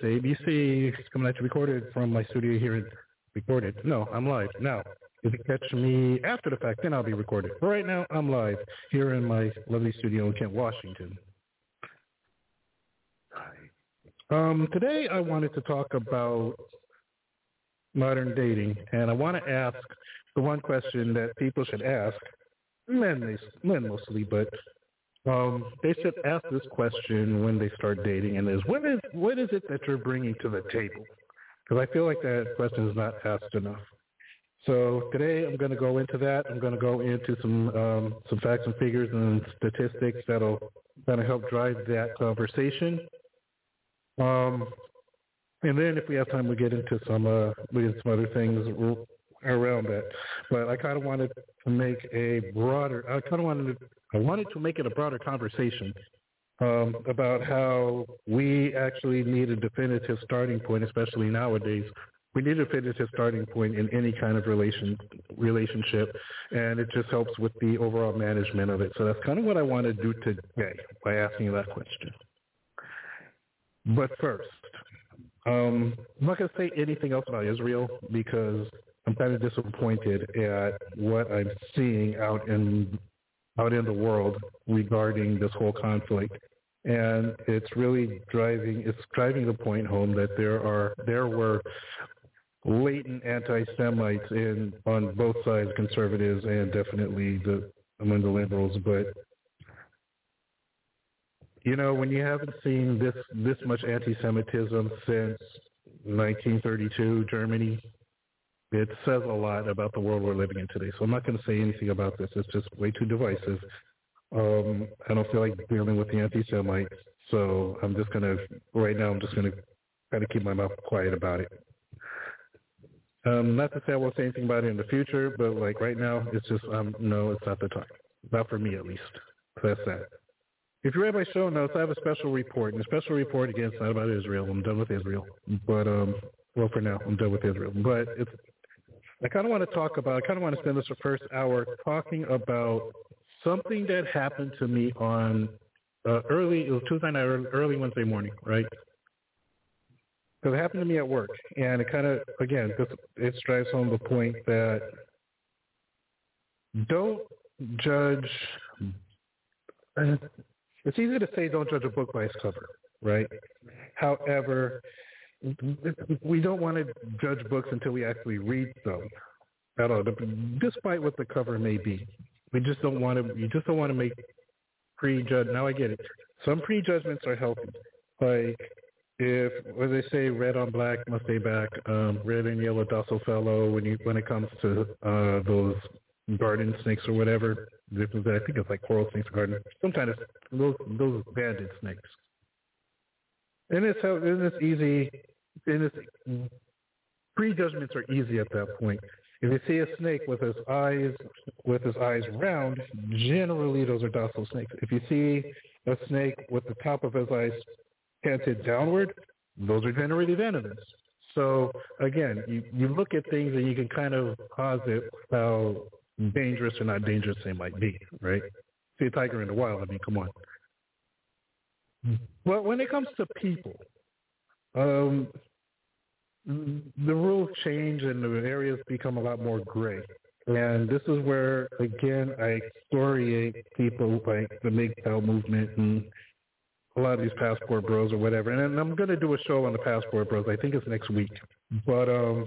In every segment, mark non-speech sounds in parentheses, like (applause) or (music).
It's ABC. It's coming at you recorded from my studio here in recorded. No, I'm live now. If you catch me after the fact, then I'll be recorded. But right now, I'm live here in my lovely studio in Kent, Washington. Um, today, I wanted to talk about modern dating, and I want to ask the one question that people should ask, men, men mostly, but um, they should ask this question when they start dating, and is what is what is it that you're bringing to the table? Because I feel like that question is not asked enough. So today I'm going to go into that. I'm going to go into some um, some facts and figures and statistics that'll kind of help drive that conversation. Um, and then if we have time, we get into some uh, we get some other things around that. But I kind of wanted to make a broader. I kind of wanted to, I wanted to make it a broader conversation um, about how we actually need a definitive starting point, especially nowadays. We need a definitive starting point in any kind of relation relationship, and it just helps with the overall management of it. So that's kind of what I want to do today by asking that question. But first, um, I'm not going to say anything else about Israel because I'm kind of disappointed at what I'm seeing out in out in the world regarding this whole conflict. And it's really driving it's driving the point home that there are there were latent anti-Semites in on both sides, conservatives and definitely the among the liberals. But you know, when you haven't seen this this much anti-Semitism since 1932 Germany, it says a lot about the world we're living in today. So I'm not going to say anything about this. It's just way too divisive. Um, I don't feel like dealing with the anti-Semites, so I'm just going to right now. I'm just going to kind of keep my mouth quiet about it. Um, not to say I won't say anything about it in the future, but like right now, it's just um, no, it's not the time. Not for me, at least. That's that. If you read my show notes, I have a special report. And the special report, again, it's not about Israel. I'm done with Israel. But, um, well, for now, I'm done with Israel. But it's I kind of want to talk about, I kind of want to spend this first hour talking about something that happened to me on uh, early, it was Tuesday night, early Wednesday morning, right? Because it happened to me at work. And it kind of, again, this, it drives home the point that don't judge, it's easy to say don't judge a book by its cover, right? However, we don't want to judge books until we actually read them at all, despite what the cover may be. We just don't want to. You just don't want to make prejudge. Now I get it. Some prejudgments are healthy, like if, as they say, red on black must stay back. Um, red and yellow docile fellow. When you when it comes to uh, those garden snakes or whatever, I think it's like coral snakes or garden. Some kind of those those banded snakes. And it's how easy and it's prejudgments are easy at that point. If you see a snake with his eyes with his eyes round, generally those are docile snakes. If you see a snake with the top of his eyes canted downward, those are generally venomous. So again, you, you look at things and you can kind of posit how dangerous or not dangerous they might be, right? See a tiger in the wild, I mean, come on. But when it comes to people, um, the rules change and the areas become a lot more gray. And this is where, again, I excoriate people like the MGTOW movement and a lot of these passport bros or whatever. And I'm going to do a show on the passport bros. I think it's next week. But um,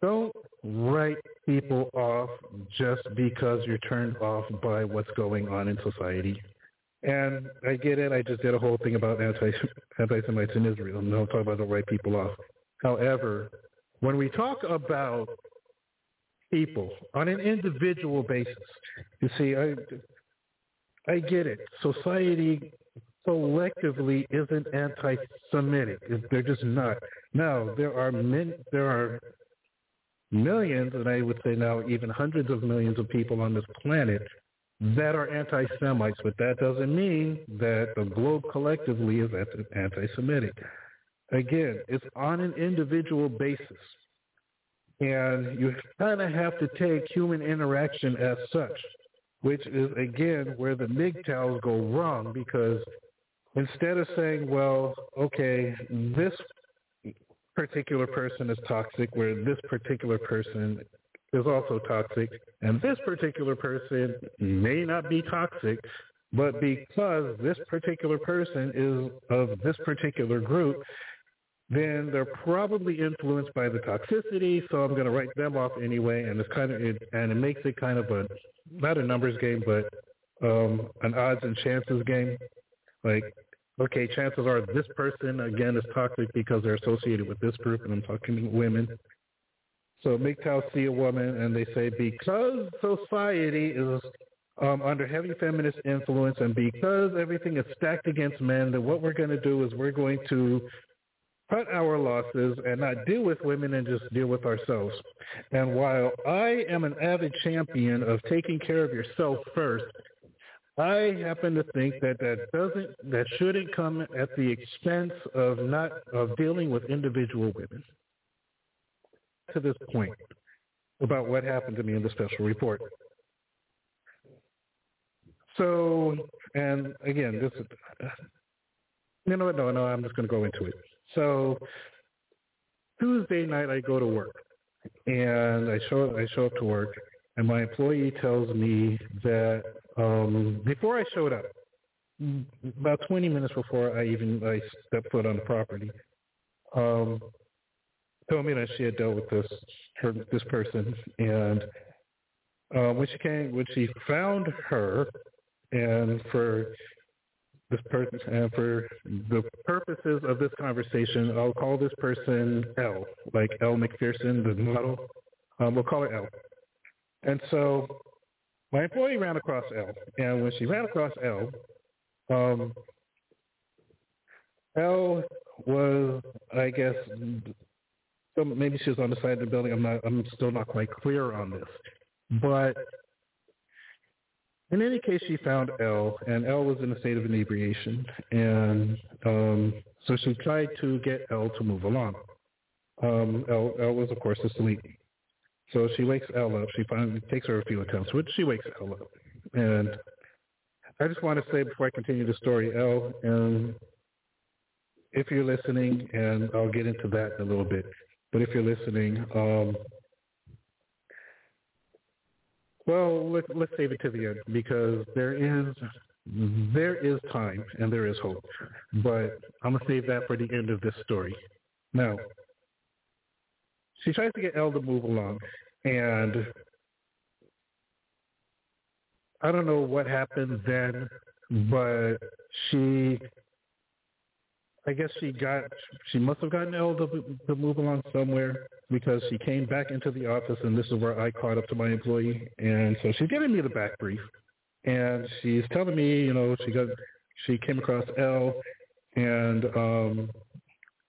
don't write people off just because you're turned off by what's going on in society. And I get it. I just did a whole thing about anti anti-Semites in Israel. And don't talk about the right people off. However, when we talk about people on an individual basis, you see, I I get it. Society collectively isn't anti-Semitic. They're just not. Now there are men. There are millions, and I would say now even hundreds of millions of people on this planet that are anti-Semites, but that doesn't mean that the globe collectively is anti-Semitic. Again, it's on an individual basis. And you kind of have to take human interaction as such, which is, again, where the MGTOWs go wrong because instead of saying, well, okay, this particular person is toxic, where this particular person is also toxic, and this particular person may not be toxic, but because this particular person is of this particular group, then they're probably influenced by the toxicity. So I'm going to write them off anyway, and it's kind of it, and it makes it kind of a not a numbers game, but um, an odds and chances game. Like, okay, chances are this person again is toxic because they're associated with this group, and I'm talking women. So MGTOW see a woman and they say because society is um, under heavy feminist influence and because everything is stacked against men, then what we're going to do is we're going to cut our losses and not deal with women and just deal with ourselves. And while I am an avid champion of taking care of yourself first, I happen to think that that doesn't that shouldn't come at the expense of not of dealing with individual women. To this point about what happened to me in the special report. So, and again, this is, you know what? No, no, I'm just going to go into it. So Tuesday night I go to work and I show I show up to work and my employee tells me that um before I showed up about 20 minutes before I even I stepped foot on the property um told me that she had dealt with this her this person and uh, when she came when she found her and for this person, and for the purposes of this conversation, I'll call this person Elle, like Elle Macpherson, the model. Um, we'll call her Elle. And so my employee ran across Elle, and when she ran across Elle, um, Elle was, I guess, maybe she was on the side of the building. I'm not. I'm still not quite clear on this, but in any case, she found Elle, and Elle was in a state of inebriation, and um, so she tried to get Elle to move along. Um, Elle, Elle was, of course, asleep. So she wakes Elle up. She finally takes her a few attempts, but she wakes Elle up. And I just want to say before I continue the story, Elle, um, if you're listening, and I'll get into that in a little bit, but if you're listening, um, well, let, let's save it to the end because there is there is time and there is hope. But I'm gonna save that for the end of this story. Now, she tries to get Elle to move along, and I don't know what happened then, but she I guess she got she must have gotten Elle to, to move along somewhere because she came back into the office and this is where I caught up to my employee and so she's giving me the back brief and she's telling me you know she got she came across Elle and um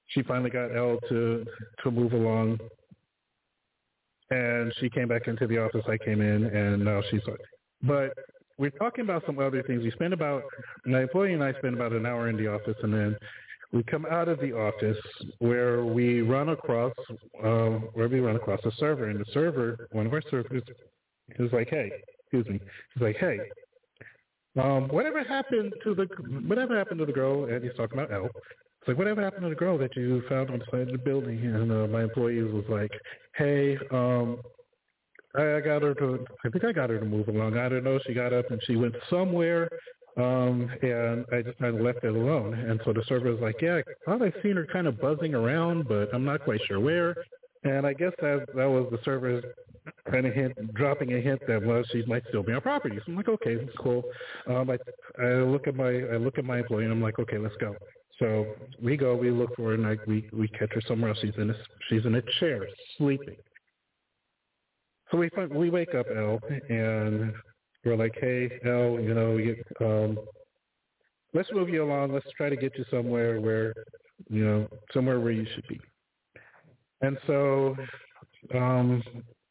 she finally got Elle to to move along and she came back into the office I came in and now she's but we're talking about some other things. We spend about my employee and I spend about an hour in the office and then we come out of the office where we run across uh, where we run across a server, and the server, one of our servers, is like, "Hey, excuse me," he's like, "Hey, um, whatever happened to the whatever happened to the girl?" And he's talking about Elle. It's like, whatever happened to the girl that you found on the side of the building? And uh, my employees was like, "Hey, um, I, I got her to. I think I got her to move along. I don't know. She got up and she went somewhere um, and I just kind of left it alone. And so the server was like, yeah, I thought I've seen her kind of buzzing around, but I'm not quite sure where. And I guess that that was the server kind of hint, dropping a hint that well, she might still be on property. So I'm like, okay, cool. Um, I, I look at my I look at my employee and I'm like, okay, let's go. So we go, we look for her, and like we we catch her somewhere else. She's in a she's in a chair sleeping. So we find, we wake up Elle and we're like, hey, no, you know, you, um, let's move you along. Let's try to get you somewhere where, you know, somewhere where you should be. And so um,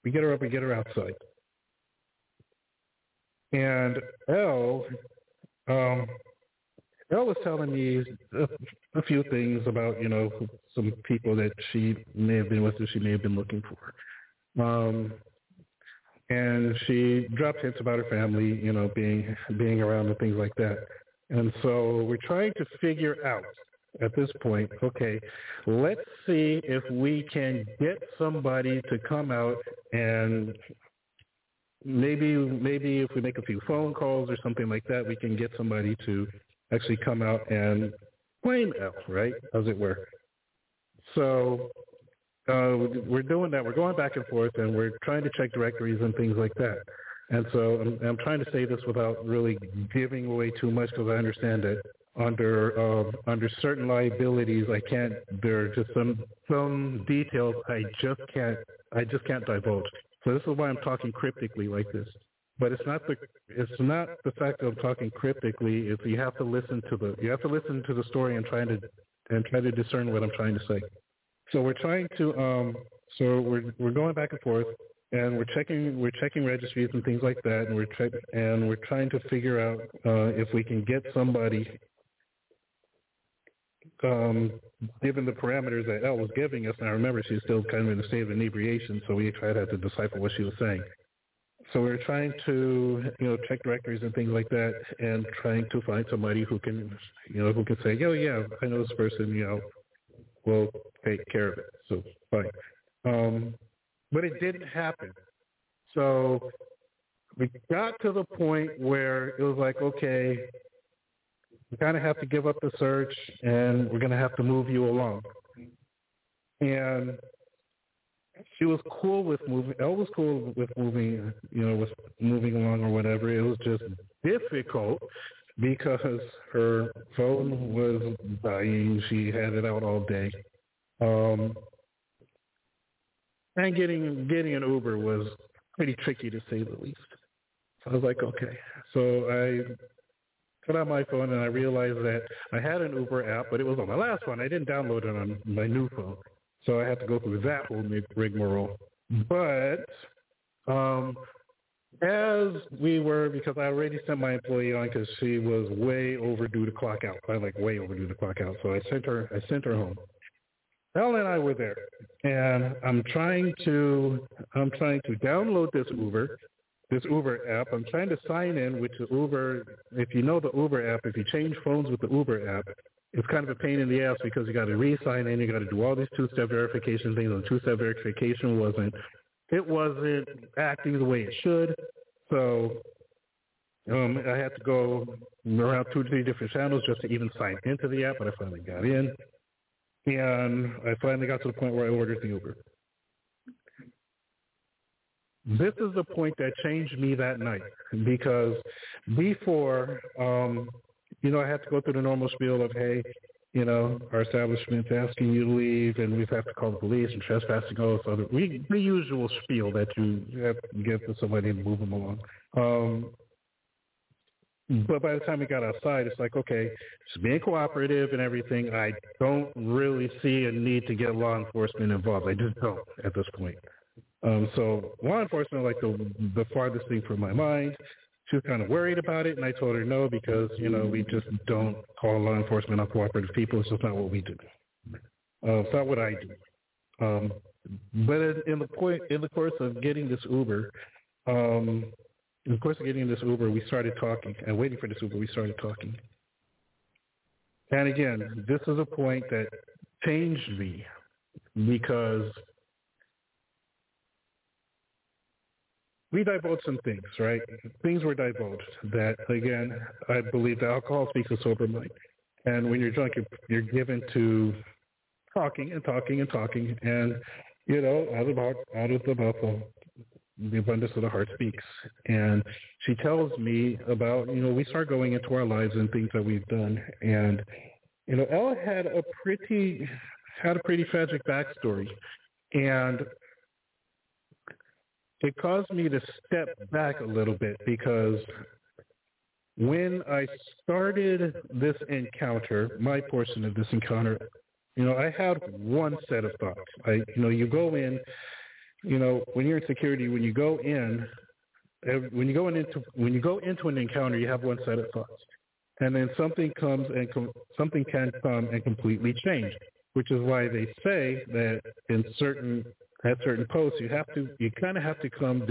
we get her up, we get her outside. And Elle, um, Elle was telling me a, a few things about, you know, some people that she may have been with or she may have been looking for. Um, and she dropped hints about her family, you know, being being around and things like that. And so we're trying to figure out at this point, okay, let's see if we can get somebody to come out and maybe maybe if we make a few phone calls or something like that, we can get somebody to actually come out and blame Elle, right, as it were. So uh, we're doing that. We're going back and forth, and we're trying to check directories and things like that. And so I'm, I'm trying to say this without really giving away too much because I understand that under uh, under certain liabilities, I can't. There are just some some details I just can't I just can't divulge. So this is why I'm talking cryptically like this. But it's not the it's not the fact that I'm talking cryptically. It's you have to listen to the you have to listen to the story and trying to and try to discern what I'm trying to say. So we're trying to um so we're we're going back and forth and we're checking we're checking registries and things like that and we're check, and we're trying to figure out uh, if we can get somebody um, given the parameters that Elle was giving us, I remember she's still kind of in a state of inebriation, so we tried to decipher what she was saying. So we are trying to, you know, check directories and things like that, and trying to find somebody who can, you know, who can say, "Oh yeah, I know this person," you know, will take care of it. So fine. Um, but it didn't happen. So we got to the point where it was like, okay, we kind of have to give up the search, and we're going to have to move you along. And she was cool with moving. Elle was cool with moving, you know, with moving along or whatever. It was just difficult because her phone was dying. She had it out all day. Um, and getting getting an Uber was pretty tricky to say the least. So I was like, okay. So I put on my phone and I realized that I had an Uber app, but it was on my last one. I didn't download it on my new phone, so I had to go through that whole rigmarole. But um, as we were, because I already sent my employee on because she was way overdue to clock out. I like way overdue to clock out, so I sent her. I sent her home. Elle and I were there, and I'm trying to I'm trying to download this Uber, this Uber app. I'm trying to sign in with the Uber. If you know the Uber app, if you change phones with the Uber app, it's kind of a pain in the ass because you got to re-sign in. You got to do all these two-step verification things, and two-step verification wasn't it wasn't acting the way it should. So um, I had to go around two or three different channels just to even sign into the app, but I finally got in. And I finally got to the point where I ordered the Uber. This is the point that changed me that night because before, um, you know, I had to go through the normal spiel of, hey, you know, our establishment's asking you to leave and we have to call the police and trespassing all this other, we, the usual spiel that you have to give to somebody and move them along. Um, but by the time we got outside, it's like, okay, just being cooperative and everything. I don't really see a need to get law enforcement involved. I just don't at this point. Um, so law enforcement, like the the farthest thing from my mind. She was kind of worried about it, and I told her no because you know we just don't call law enforcement uncooperative people. It's just not what we do. Uh, it's not what I do. Um, but in, in the point, in the course of getting this Uber, um, the course, of getting this Uber, we started talking, and waiting for this Uber, we started talking. And again, this is a point that changed me because we divulged some things, right? Things were divulged that, again, I believe that alcohol speaks a sober mind. And when you're drunk, you're, you're given to talking and talking and talking, and you know, out of out of the mouth the abundance of the heart speaks. And she tells me about, you know, we start going into our lives and things that we've done. And, you know, Ella had a pretty, had a pretty tragic backstory. And it caused me to step back a little bit because when I started this encounter, my portion of this encounter, you know, I had one set of thoughts. I, you know, you go in you know, when you're in security, when you go in, when you go into when you go into an encounter, you have one set of thoughts, and then something comes and com- something can come and completely change. Which is why they say that in certain at certain posts, you have to you kind of have to come,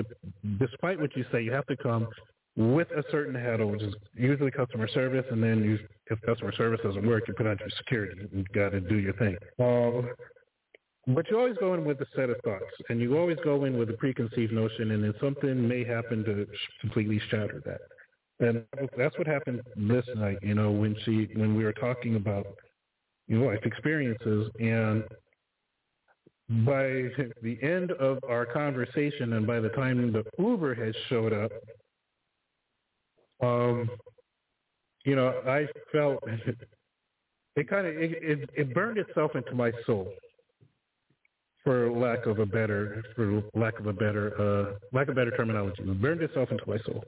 despite what you say, you have to come with a certain handle, which is usually customer service, and then you, if customer service doesn't work, you put on your security. You got to do your thing. Um, but you always go in with a set of thoughts, and you always go in with a preconceived notion, and then something may happen to completely shatter that. And that's what happened this night. You know, when she when we were talking about you know life experiences, and by the end of our conversation, and by the time the Uber had showed up, um, you know, I felt (laughs) it kind of it, it, it burned itself into my soul for lack of a better for lack of a better uh lack of better terminology. It burned itself into my soul.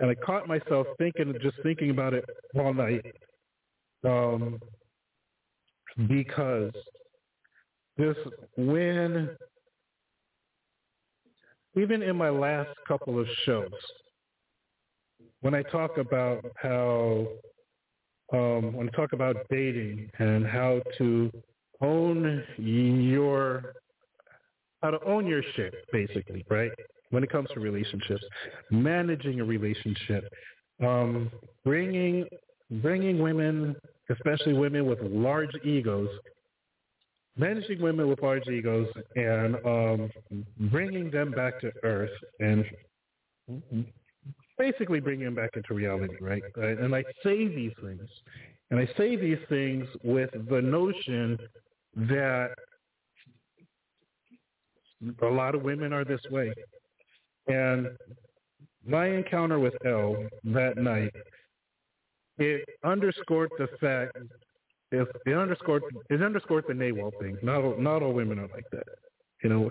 And I caught myself thinking just thinking about it all night. Um because this when even in my last couple of shows, when I talk about how um, when I talk about dating and how to own your how to own your shit, basically, right? When it comes to relationships, managing a relationship, um, bringing bringing women, especially women with large egos, managing women with large egos, and um, bringing them back to earth, and basically bringing them back into reality, right? And I say these things, and I say these things with the notion that a lot of women are this way. And my encounter with Elle that night, it underscored the fact, it, it underscored it underscored the NAWALT thing. Not all, not all women are like that, you know.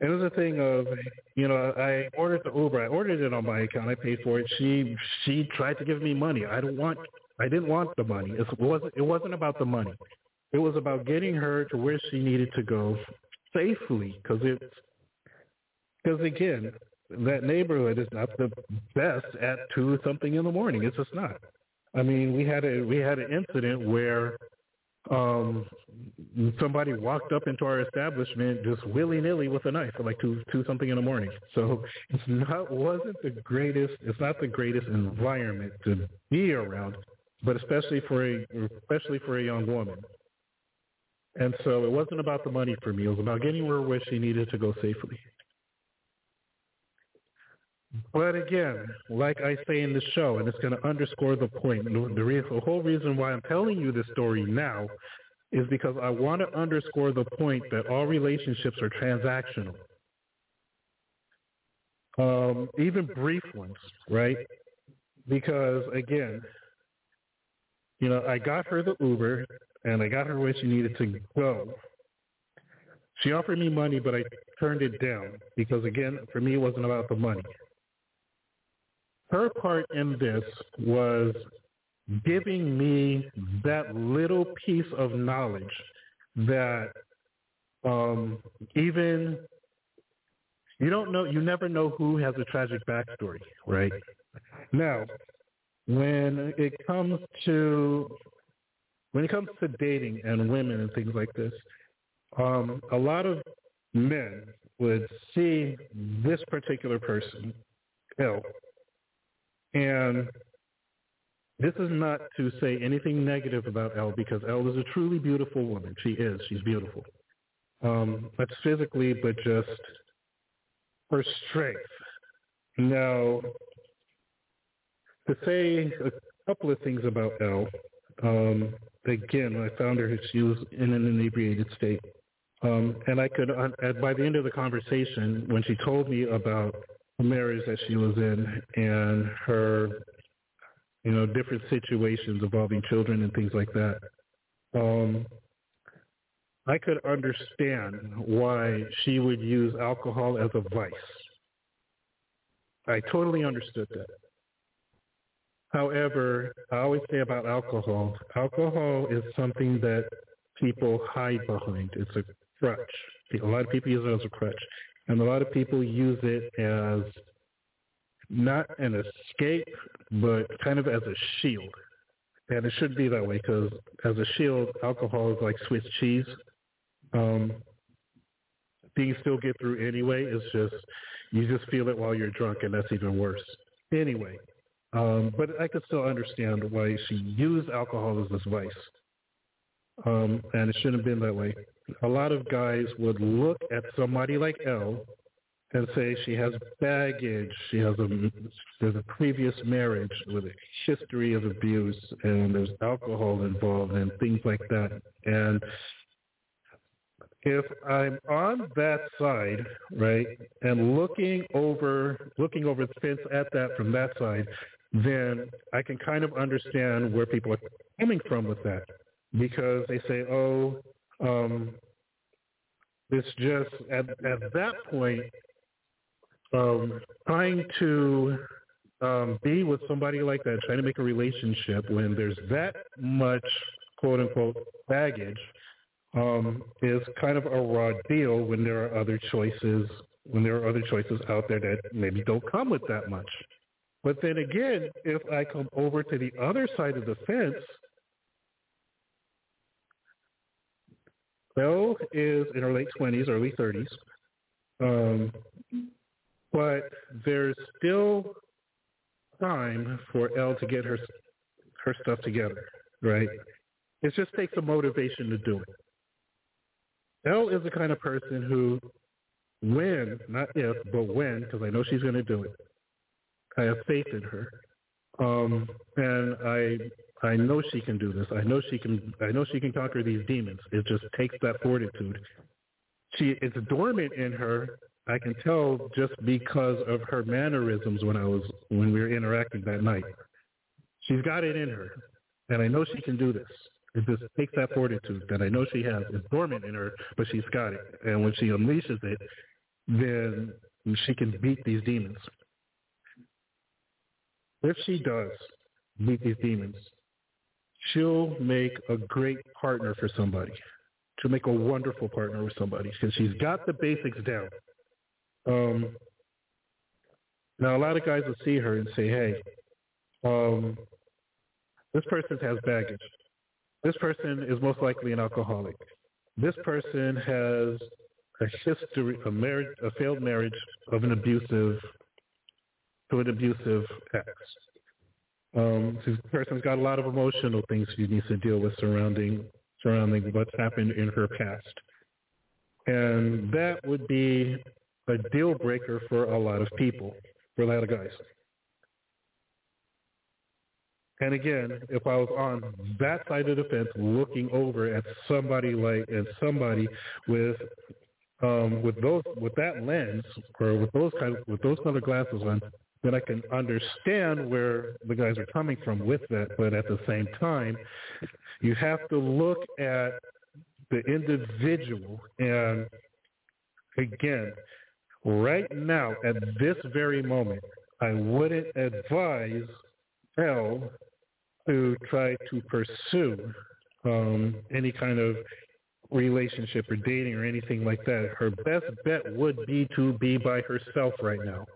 It was a thing of, you know, I ordered the Uber. I ordered it on my account. I paid for it. She she tried to give me money. I don't want. I didn't want the money. It wasn't. It wasn't about the money. It was about getting her to where she needed to go safely because it's because again that neighborhood is not the best at two something in the morning. It's just not. I mean, we had a we had an incident where um somebody walked up into our establishment just willy nilly with a knife at like two two something in the morning. So it's not wasn't the greatest it's not the greatest environment to be around, but especially for a especially for a young woman. And so it wasn't about the money for me. It was about getting her where she needed to go safely. But again, like I say in the show, and it's going to underscore the point, the, the, the whole reason why I'm telling you this story now is because I want to underscore the point that all relationships are transactional. Um, even brief ones, right? Because again, you know, I got her the Uber and I got her where she needed to go. She offered me money, but I turned it down because, again, for me, it wasn't about the money. Her part in this was giving me that little piece of knowledge that um, even you don't know, you never know who has a tragic backstory, right? Now, when it comes to when it comes to dating and women and things like this, um, a lot of men would see this particular person, Elle, and this is not to say anything negative about Elle because Elle is a truly beautiful woman. She is. She's beautiful. Um, not physically, but just her strength. Now, to say a couple of things about Elle, um, again, I found her, she was in an inebriated state. Um, and I could, uh, by the end of the conversation, when she told me about marriage that she was in and her, you know, different situations involving children and things like that, um, I could understand why she would use alcohol as a vice. I totally understood that. However, I always say about alcohol, alcohol is something that people hide behind. It's a crutch. A lot of people use it as a crutch. And a lot of people use it as not an escape, but kind of as a shield. And it should be that way because as a shield, alcohol is like Swiss cheese. Um, things still get through anyway. It's just you just feel it while you're drunk, and that's even worse. anyway. Um, but I could still understand why she used alcohol as this vice. Um, and it shouldn't have been that way. A lot of guys would look at somebody like Elle and say she has baggage, she has a there's a previous marriage with a history of abuse, and there's alcohol involved and things like that. And if I'm on that side, right, and looking over looking over the fence at that from that side, then I can kind of understand where people are coming from with that because they say, oh, um, it's just at at that point um, trying to um, be with somebody like that, trying to make a relationship when there's that much quote unquote baggage um, is kind of a raw deal when there are other choices when there are other choices out there that maybe don't come with that much. But then again, if I come over to the other side of the fence, Belle is in her late 20s, early 30s. Um, but there's still time for Elle to get her her stuff together, right? It just takes a motivation to do it. Elle is the kind of person who, when, not if, but when, because I know she's going to do it. I have faith in her, um, and I I know she can do this. I know she can. I know she can conquer these demons. It just takes that fortitude. She it's dormant in her I can tell just because of her mannerisms when I was when we were interacting that night. She's got it in her, and I know she can do this. It just takes that fortitude that I know she has. It's dormant in her, but she's got it. And when she unleashes it, then she can beat these demons. If she does beat these demons, she'll make a great partner for somebody. She'll make a wonderful partner with somebody because she's got the basics down. Um, now, a lot of guys will see her and say, hey, um, this person has baggage. This person is most likely an alcoholic. This person has a history, a marriage, a failed marriage of an abusive, to an abusive ex. Um, this person's got a lot of emotional things she needs to deal with surrounding surrounding what's happened in her past, and that would be a deal breaker for a lot of people, for a lot of guys. And again, if I was on that side of the fence looking over at somebody like at somebody with um with those with that lens or with those kind of, with those other glasses on, then I can understand where the guys are coming from with that. But at the same time, you have to look at the individual and again, right now, at this very moment, I wouldn't advise Elle to try to pursue um, any kind of relationship or dating or anything like that. Her best bet would be to be by herself right now.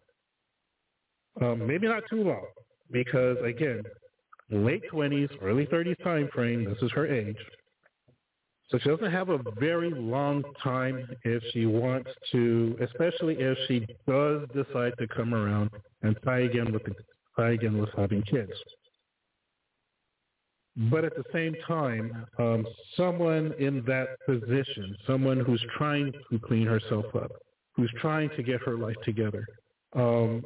Um, maybe not too long, because again, late 20s, early 30s time frame, this is her age. So she doesn't have a very long time if she wants to, especially if she does decide to come around and try again with the, try again with having kids. But at the same time, um, someone in that position, someone who's trying to clean herself up, who's trying to get her life together, um,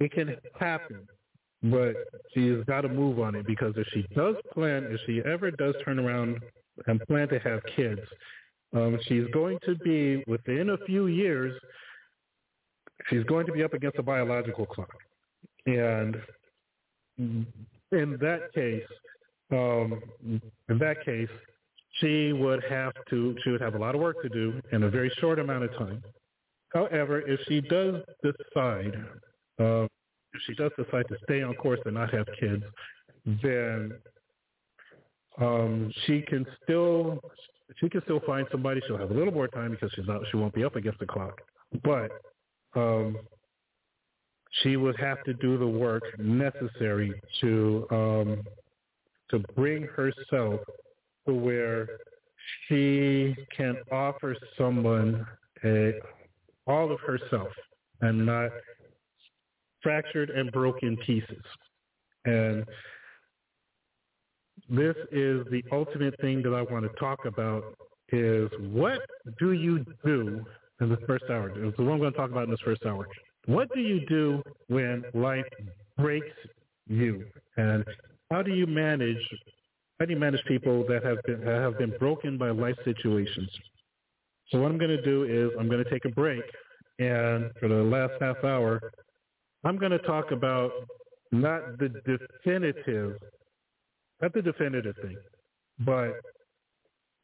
it can happen but she's got to move on it because if she does plan, if she ever does turn around and plan to have kids, um, she's going to be within a few years. She's going to be up against a biological clock, and in that case, um, in that case, she would have to she would have a lot of work to do in a very short amount of time. However, if she does decide uh, if she does decide to stay on course and not have kids, then um, she can still she can still find somebody. She'll have a little more time because she's not she won't be up against the clock, but um, she would have to do the work necessary to um, to bring herself to where she can offer someone a, all of herself and not fractured and broken pieces. And this is the ultimate thing that I want to talk about is what do you do in the first hour? It's the one I'm going to talk about in this first hour. What do you do when life breaks you? And how do you manage how do you manage people that have been have been broken by life situations? So what I'm going to do is I'm going to take a break, and for the last half hour, I'm going to talk about not the definitive, not the definitive thing, but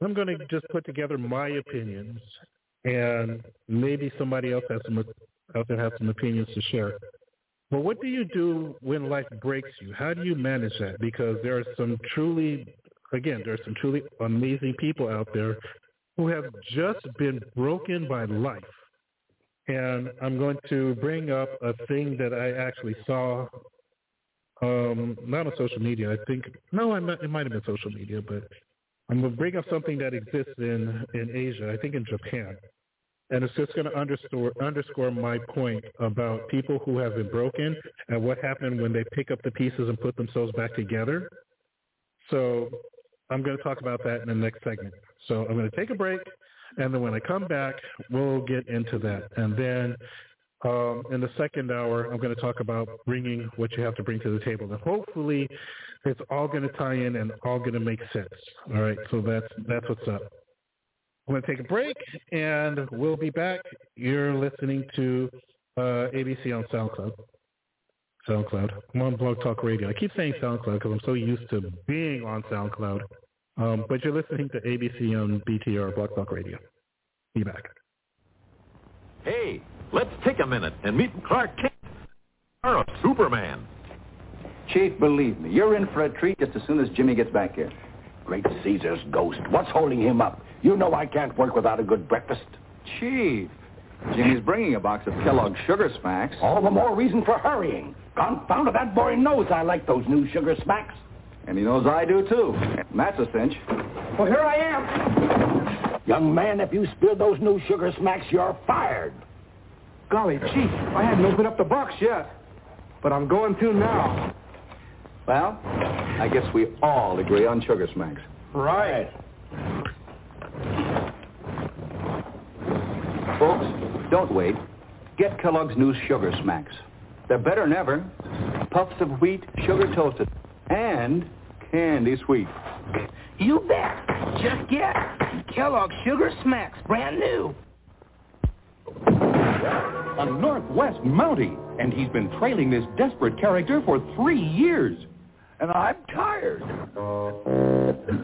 I'm going to just put together my opinions, and maybe somebody else has some else has some opinions to share. But what do you do when life breaks you? How do you manage that? Because there are some truly, again, there are some truly amazing people out there who have just been broken by life. And I'm going to bring up a thing that I actually saw, um, not on social media. I think no, I it might have been social media, but I'm going to bring up something that exists in in Asia. I think in Japan and it's just going to underscore underscore my point about people who have been broken and what happened when they pick up the pieces and put themselves back together. So I'm going to talk about that in the next segment. So I'm going to take a break, and then when I come back, we'll get into that. And then um, in the second hour, I'm going to talk about bringing what you have to bring to the table, and hopefully, it's all going to tie in and all going to make sense. All right, so that's that's what's up. I'm going to take a break, and we'll be back. You're listening to uh, ABC on SoundCloud. SoundCloud. I'm on Blog Talk Radio. I keep saying SoundCloud because I'm so used to being on SoundCloud. Um, but you're listening to ABC on BTR, Blog Talk Radio. Be back. Hey, let's take a minute and meet Clark Kent, or Superman. Chief, believe me, you're in for a treat just as soon as Jimmy gets back here. Great Caesar's ghost. What's holding him up? You know I can't work without a good breakfast. Chief, Jimmy's bringing a box of Kellogg's Sugar Smacks. All the more reason for hurrying. Confound it, that boy knows I like those new Sugar Smacks. And he knows I do, too. And that's a cinch. Well, here I am. Young man, if you spill those new Sugar Smacks, you're fired. Golly, Chief, I hadn't opened up the box yet. But I'm going to now. Well, I guess we all agree on Sugar Smacks. Right. Folks, don't wait. Get Kellogg's new Sugar Smacks. They're better than ever. Puffs of wheat, sugar toasted, and candy sweet. You bet. Just get Kellogg's Sugar Smacks, brand new. A Northwest Mountie, and he's been trailing this desperate character for three years. And I'm tired.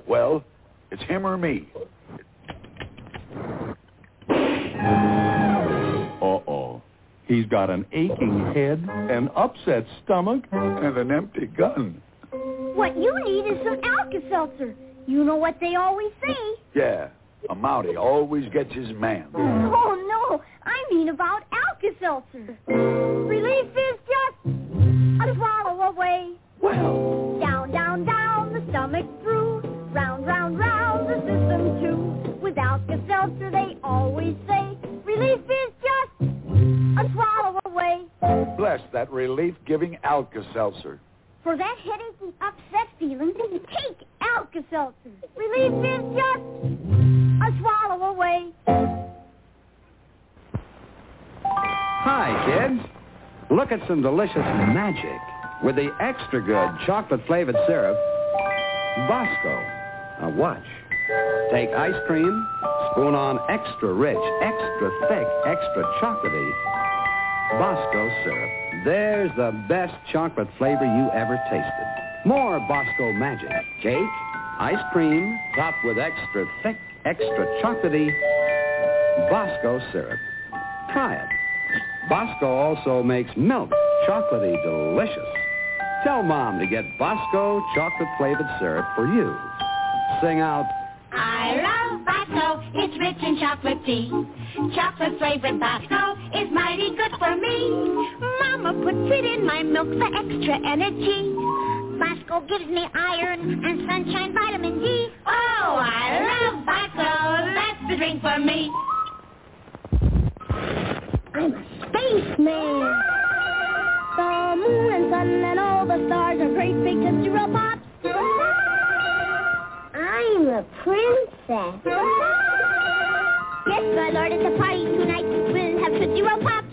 Well, it's him or me. Uh-oh. He's got an aching head, an upset stomach, and an empty gun. What you need is some Alka-Seltzer. You know what they always say. Yeah, a Mountie always gets his man. Oh, no. I mean about Alka-Seltzer. Relief is just a swallow away. Well. Down, down, down, the stomach through. Round, round, round, the system too. With Alka-Seltzer, they always say, relief is just a swallow away. Bless that relief-giving Alka-Seltzer. For that headache and upset feeling, take Alka-Seltzer. Relief is just a swallow away. Hi, kids. Look at some delicious magic with the extra good chocolate-flavored syrup, Bosco. Now watch. Take ice cream, spoon on extra rich, extra thick, extra chocolatey Bosco syrup. There's the best chocolate flavor you ever tasted. More Bosco magic. Cake, ice cream, topped with extra thick, extra chocolatey Bosco syrup. Try it. Bosco also makes milk chocolatey delicious. Tell Mom to get Bosco chocolate-flavored syrup for you. Sing out, I love Bosco. It's rich in chocolate tea. Chocolate flavored Bosco is mighty good for me. Mama puts it in my milk for extra energy. Bosco gives me iron and sunshine vitamin D. Oh, I love Bosco. That's the drink for me. I'm a spaceman. The moon and sun and all the stars are great big Tootsie Pops? I'm a princess. Yes, my lord, it's a party tonight. We'll have Tootsie Roll Pops.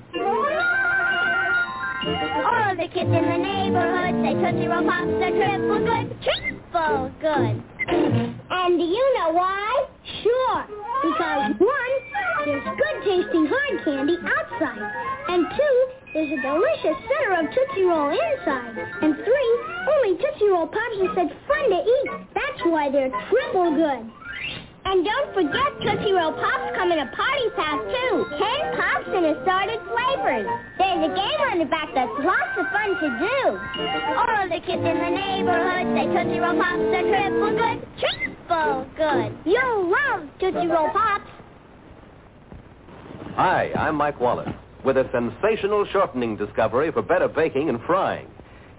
All the kids in the neighborhood say Tootsie Roll Pops are triple good. Triple good. And do you know why? Sure. Because one, there's good tasting hard candy outside. And two, there's a delicious center of Tootsie Roll inside. And three, only Tootsie Roll Pops are such fun to eat. That's why they're triple good. And don't forget Tootsie Roll Pops come in a party pack, too. Ten pops in assorted flavors. There's a game on the back that's lots of fun to do. All the kids in the neighborhood say Tootsie Roll Pops are triple good. Triple good. You'll love Tootsie Roll Pops. Hi, I'm Mike Wallace with a sensational shortening discovery for better baking and frying.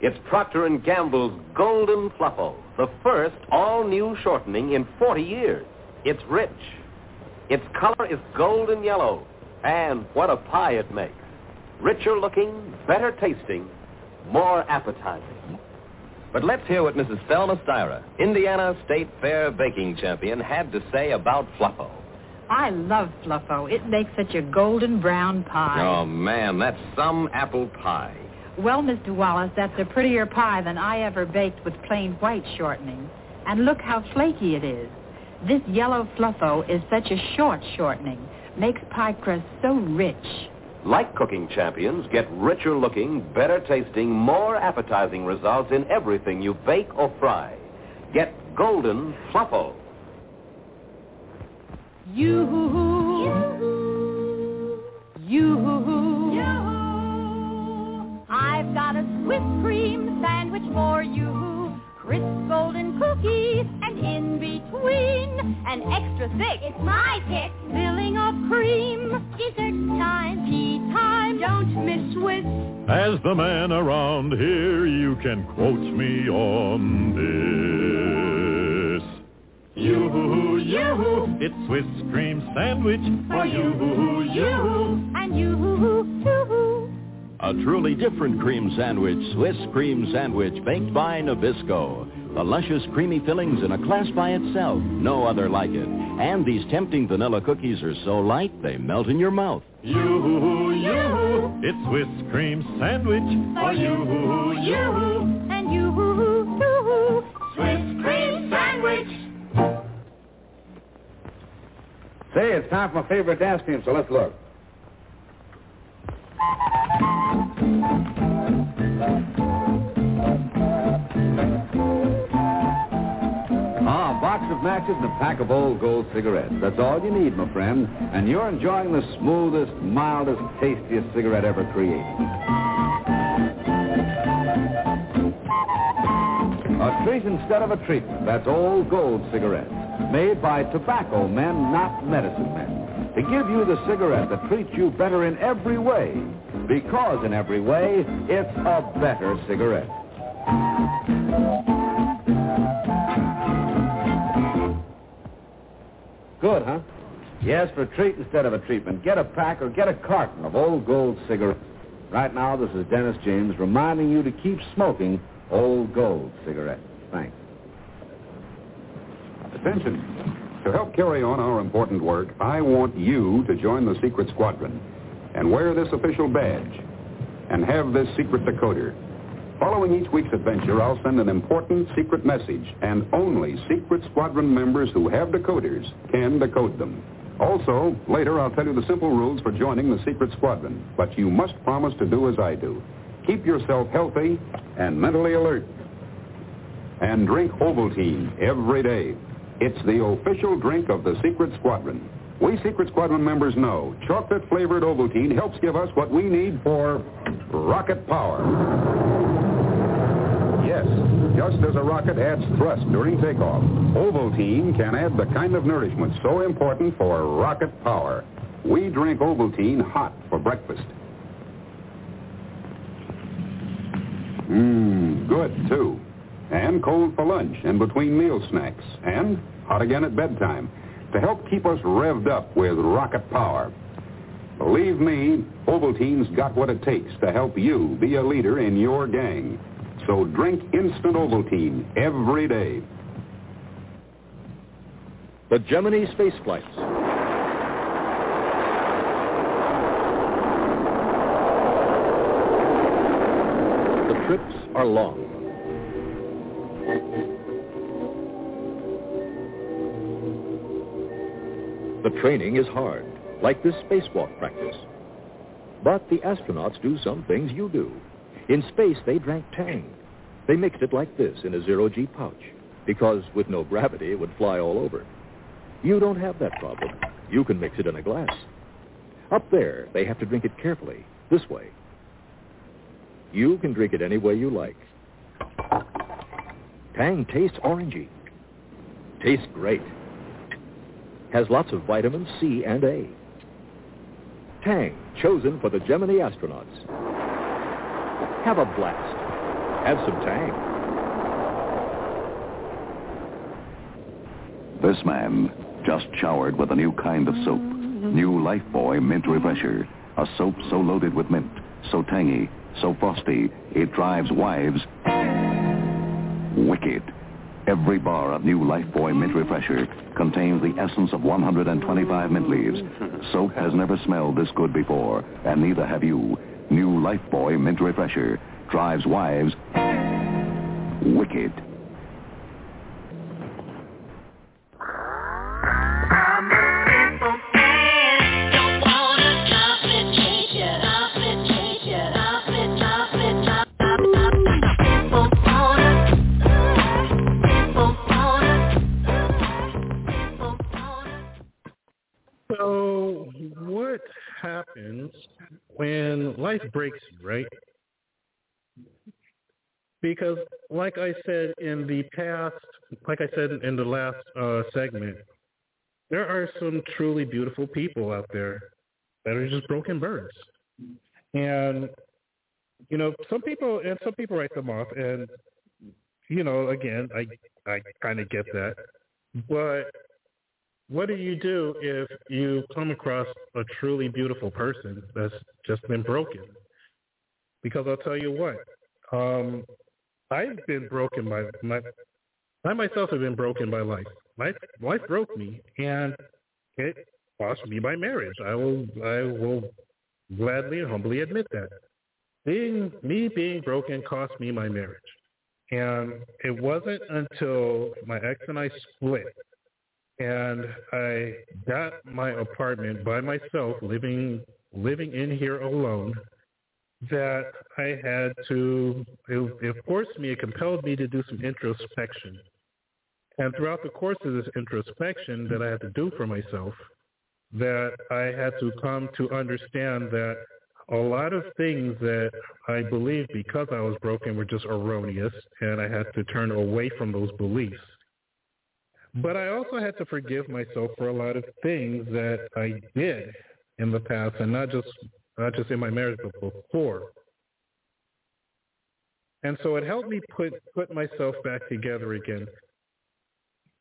It's Procter & Gamble's Golden Fluffo, the first all-new shortening in 40 years. It's rich. Its color is golden yellow. And what a pie it makes. Richer looking, better tasting, more appetizing. But let's hear what Mrs. Thelma Styra, Indiana State Fair baking champion, had to say about Fluffo. I love Fluffo. It makes such a golden brown pie. Oh, man, that's some apple pie. Well, Mr. Wallace, that's a prettier pie than I ever baked with plain white shortening. And look how flaky it is. This yellow Fluffo is such a short shortening. Makes pie crust so rich. Like cooking champions, get richer looking, better tasting, more appetizing results in everything you bake or fry. Get Golden Fluffo. You, you, I've got a Swiss cream sandwich for you. Crisp golden cookies, and in between, an extra thick. It's my pick. Filling of cream. Dessert time, tea time. Don't miss Swiss. As the man around here, you can quote me on this. You, you, it's Swiss cream sandwich for you, you. And you, too. A truly different cream sandwich, Swiss cream sandwich baked by Nabisco. The luscious creamy fillings in a class by itself, no other like it. And these tempting vanilla cookies are so light they melt in your mouth. You, you, it's Swiss cream sandwich for you, you. And you, too. Swiss cream sandwich. Say, it's time for my favorite dance team, so let's look. Ah, a box of matches and a pack of old gold cigarettes. That's all you need, my friend. And you're enjoying the smoothest, mildest, tastiest cigarette ever created. A treat instead of a treatment. That's old gold cigarettes. Made by tobacco men, not medicine men. Give you the cigarette that treats you better in every way. Because in every way, it's a better cigarette. Good, huh? Yes, for treat instead of a treatment. Get a pack or get a carton of old gold cigarettes. Right now, this is Dennis James reminding you to keep smoking old gold cigarettes. Thanks. Attention. To help carry on our important work, I want you to join the Secret Squadron and wear this official badge and have this secret decoder. Following each week's adventure, I'll send an important secret message, and only Secret Squadron members who have decoders can decode them. Also, later I'll tell you the simple rules for joining the Secret Squadron, but you must promise to do as I do. Keep yourself healthy and mentally alert. And drink Ovaltine every day. It's the official drink of the Secret Squadron. We Secret Squadron members know chocolate-flavored Ovaltine helps give us what we need for rocket power. Yes, just as a rocket adds thrust during takeoff, Ovaltine can add the kind of nourishment so important for rocket power. We drink Ovaltine hot for breakfast. Mmm, good, too. And cold for lunch and between meal snacks. And hot again at bedtime to help keep us revved up with rocket power. Believe me, Ovaltine's got what it takes to help you be a leader in your gang. So drink instant Ovaltine every day. The Gemini space flights. The trips are long. The training is hard, like this spacewalk practice. But the astronauts do some things you do. In space, they drank Tang. They mixed it like this in a zero-G pouch, because with no gravity, it would fly all over. You don't have that problem. You can mix it in a glass. Up there, they have to drink it carefully, this way. You can drink it any way you like. Tang tastes orangey. Tastes great. Has lots of vitamins C and A. Tang, chosen for the Gemini astronauts. Have a blast. Have some Tang. This man just showered with a new kind of soap. New Lifebuoy Mint Refresher. A soap so loaded with mint, so tangy, so frosty, it drives wives wicked. Every bar of new Lifebuoy Mint Refresher contains the essence of 125 mint leaves. (laughs) Soap has never smelled this good before, and neither have you. New Lifebuoy Mint Refresher drives wives wicked. So what happens when life breaks you, right? Because like I said in the past, like I said in the last uh, segment, there are some truly beautiful people out there that are just broken birds. And you know, some people and some people write them off and you know, again, I I kind of get that. But what do you do if you come across a truly beautiful person that's just been broken? Because I'll tell you what, um, I've been broken by my, I myself have been broken by life. Life, life broke me, and it cost me my marriage. I will, I will gladly and humbly admit that. Being me being broken cost me my marriage, and it wasn't until my ex and I split and I got my apartment by myself, living living in here alone, that I had to. It, it forced me, it compelled me to do some introspection. And throughout the course of this introspection that I had to do for myself, that I had to come to understand that a lot of things that I believed because I was broken were just erroneous, and I had to turn away from those beliefs. But I also had to forgive myself for a lot of things that I did in the past, and not just not just in my marriage, but before. And so it helped me put put myself back together again.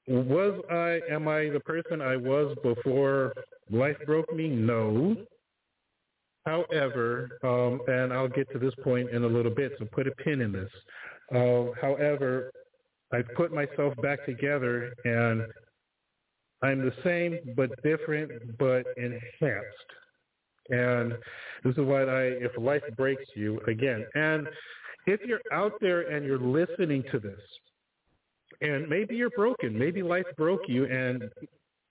Was I am I the person I was before life broke me? No. However, um, and I'll get to this point in a little bit, so put a pin in this. Uh, however, I put myself back together and I'm the same but different but enhanced. And this is what I, if life breaks you, again, and if you're out there and you're listening to this, and maybe you're broken, maybe life broke you and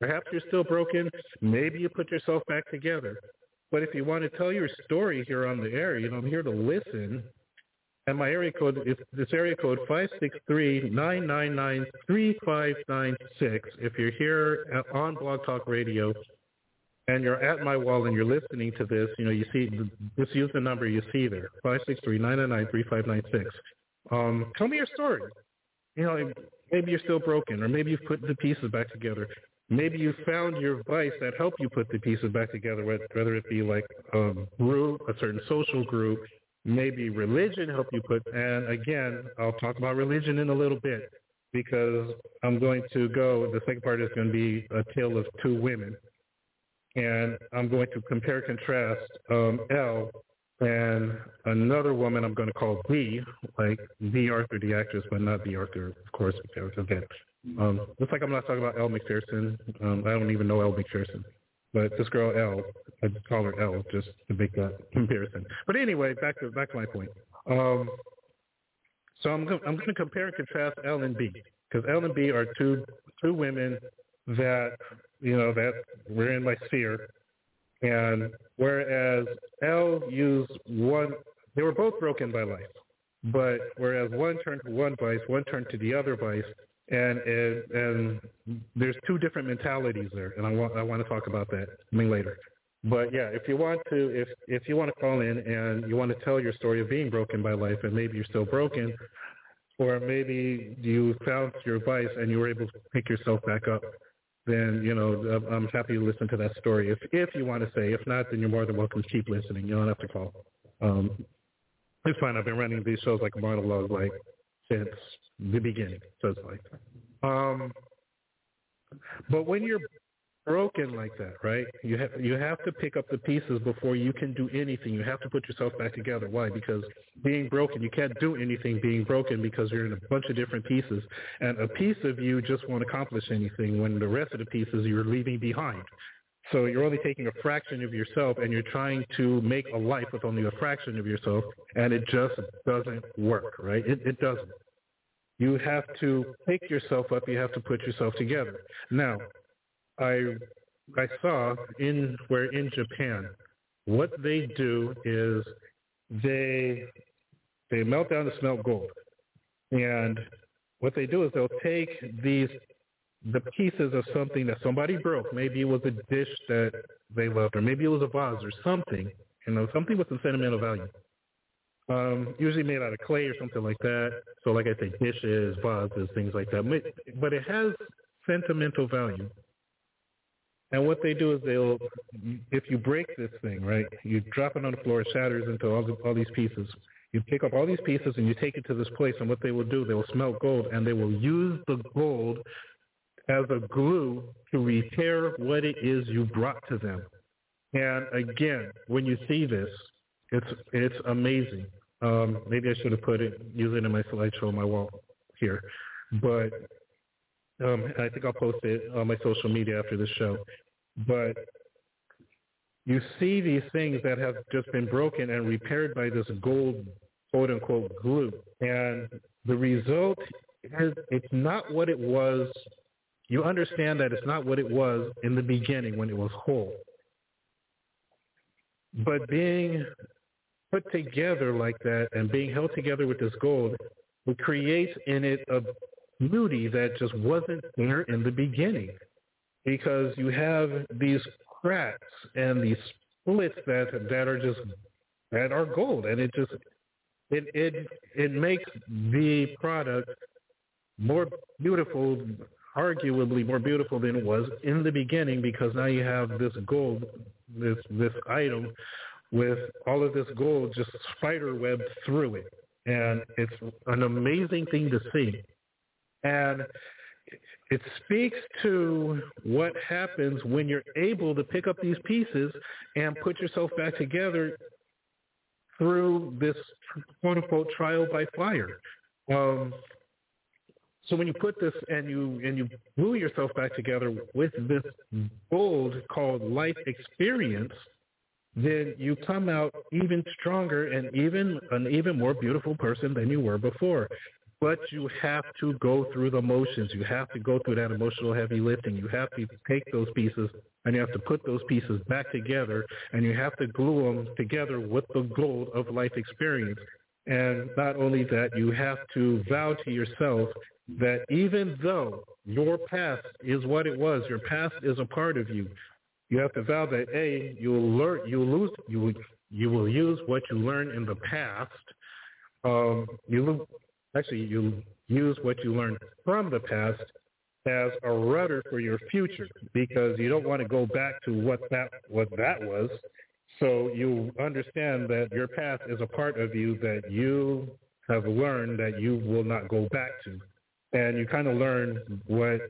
perhaps you're still broken, maybe you put yourself back together. But if you want to tell your story here on the air, you know, I'm here to listen and my area code is this area code five six three nine nine nine three five nine six. If you're here on Blog Talk Radio and you're at my wall and you're listening to this, you know, you see, just use the number you see there, five six three nine nine nine three five nine six. Um, tell me your story. You know, maybe you're still broken, or maybe you've put the pieces back together. Maybe you found your vice that helped you put the pieces back together, whether it be like a group, a certain social group, maybe religion help you put and again i'll talk about religion in a little bit because i'm going to go the second part is going to be a tale of two women. And i'm going to compare contrast um, l and another woman I'm going to call B, like Bea Arthur, the actress, but not Bea Arthur, of course, because again, um, just like I'm not talking about Elle Macpherson. Um, I don't even know Elle Macpherson, but this girl Elle, I call her L just to make that (laughs) comparison. But anyway, back to back to my point. Um, so I'm go- I'm going to compare and contrast L and B because L and B are two two women that you know that were in my sphere and whereas L used one, they were both broken by life. But whereas one turned to one vice, one turned to the other vice, and and, and there's two different mentalities there, and I want I want to talk about that I mean later. But yeah, if you want to if if you want to call in and you want to tell your story of being broken by life, and maybe you're still broken, or maybe you found your vice and you were able to pick yourself back up then you know I'm happy to listen to that story. If if you want to say, if not, then you're more than welcome to keep listening. You don't have to call. Um, it's fine. I've been running these shows like monologue like since the beginning, so it's like. Um, but when you're broken like that, right? You have you have to pick up the pieces before you can do anything. You have to put yourself back together. Why? Because being broken, you can't do anything being broken because you're in a bunch of different pieces, and a piece of you just won't accomplish anything when the rest of the pieces you're leaving behind. So you're only taking a fraction of yourself and you're trying to make a life with only a fraction of yourself and it just doesn't work, right? It, it doesn't. You have to pick yourself up. You have to put yourself together. Now, I I saw in where in Japan, what they do is they they melt down the smelt gold, and what they do is they'll take these the pieces of something that somebody broke. Maybe it was a dish that they loved, or maybe it was a vase or something. You know, something with some sentimental value. Um, usually made out of clay or something like that. So, like I say, dishes, vases, things like that. But it has sentimental value. And what they do is they'll, if you break this thing, right, you drop it on the floor, it shatters into all, the, all these pieces. You pick up all these pieces and you take it to this place, and what they will do, they will smelt gold, and they will use the gold as a glue to repair what it is you brought to them. And again, when you see this, it's it's amazing. Um, maybe I should have put it, use it in my slideshow on my wall here, but um, I think I'll post it on my social media after the show. But you see these things that have just been broken and repaired by this gold, quote unquote, glue. And the result is it's not what it was. You understand that it's not what it was in the beginning when it was whole. But being put together like that and being held together with this gold, it creates in it a beauty that just wasn't there in the beginning. Because you have these cracks and these splits that that are just that are gold. And it just it it it makes the product more beautiful arguably more beautiful than it was in the beginning because now you have this gold this this item with all of this gold just spider web through it and it's an amazing thing to see and it speaks to what happens when you're able to pick up these pieces and put yourself back together through this quote unquote trial by fire. Um, so when you put this and you and you glue yourself back together with this gold called life experience, then you come out even stronger and even an even more beautiful person than you were before but you have to go through the motions. You have to go through that emotional heavy lifting. You have to take those pieces and you have to put those pieces back together and you have to glue them together with the gold of life experience. And not only that, you have to vow to yourself that even though your past is what it was, your past is a part of you, you have to vow that A, you will learn, you will lose, you will, you will use what you learned in the past. Um, you actually you use what you learned from the past as a rudder for your future because you don't want to go back to what that what that was. So you understand that your past is a part of you that you have learned that you will not go back to. And you kind of learn what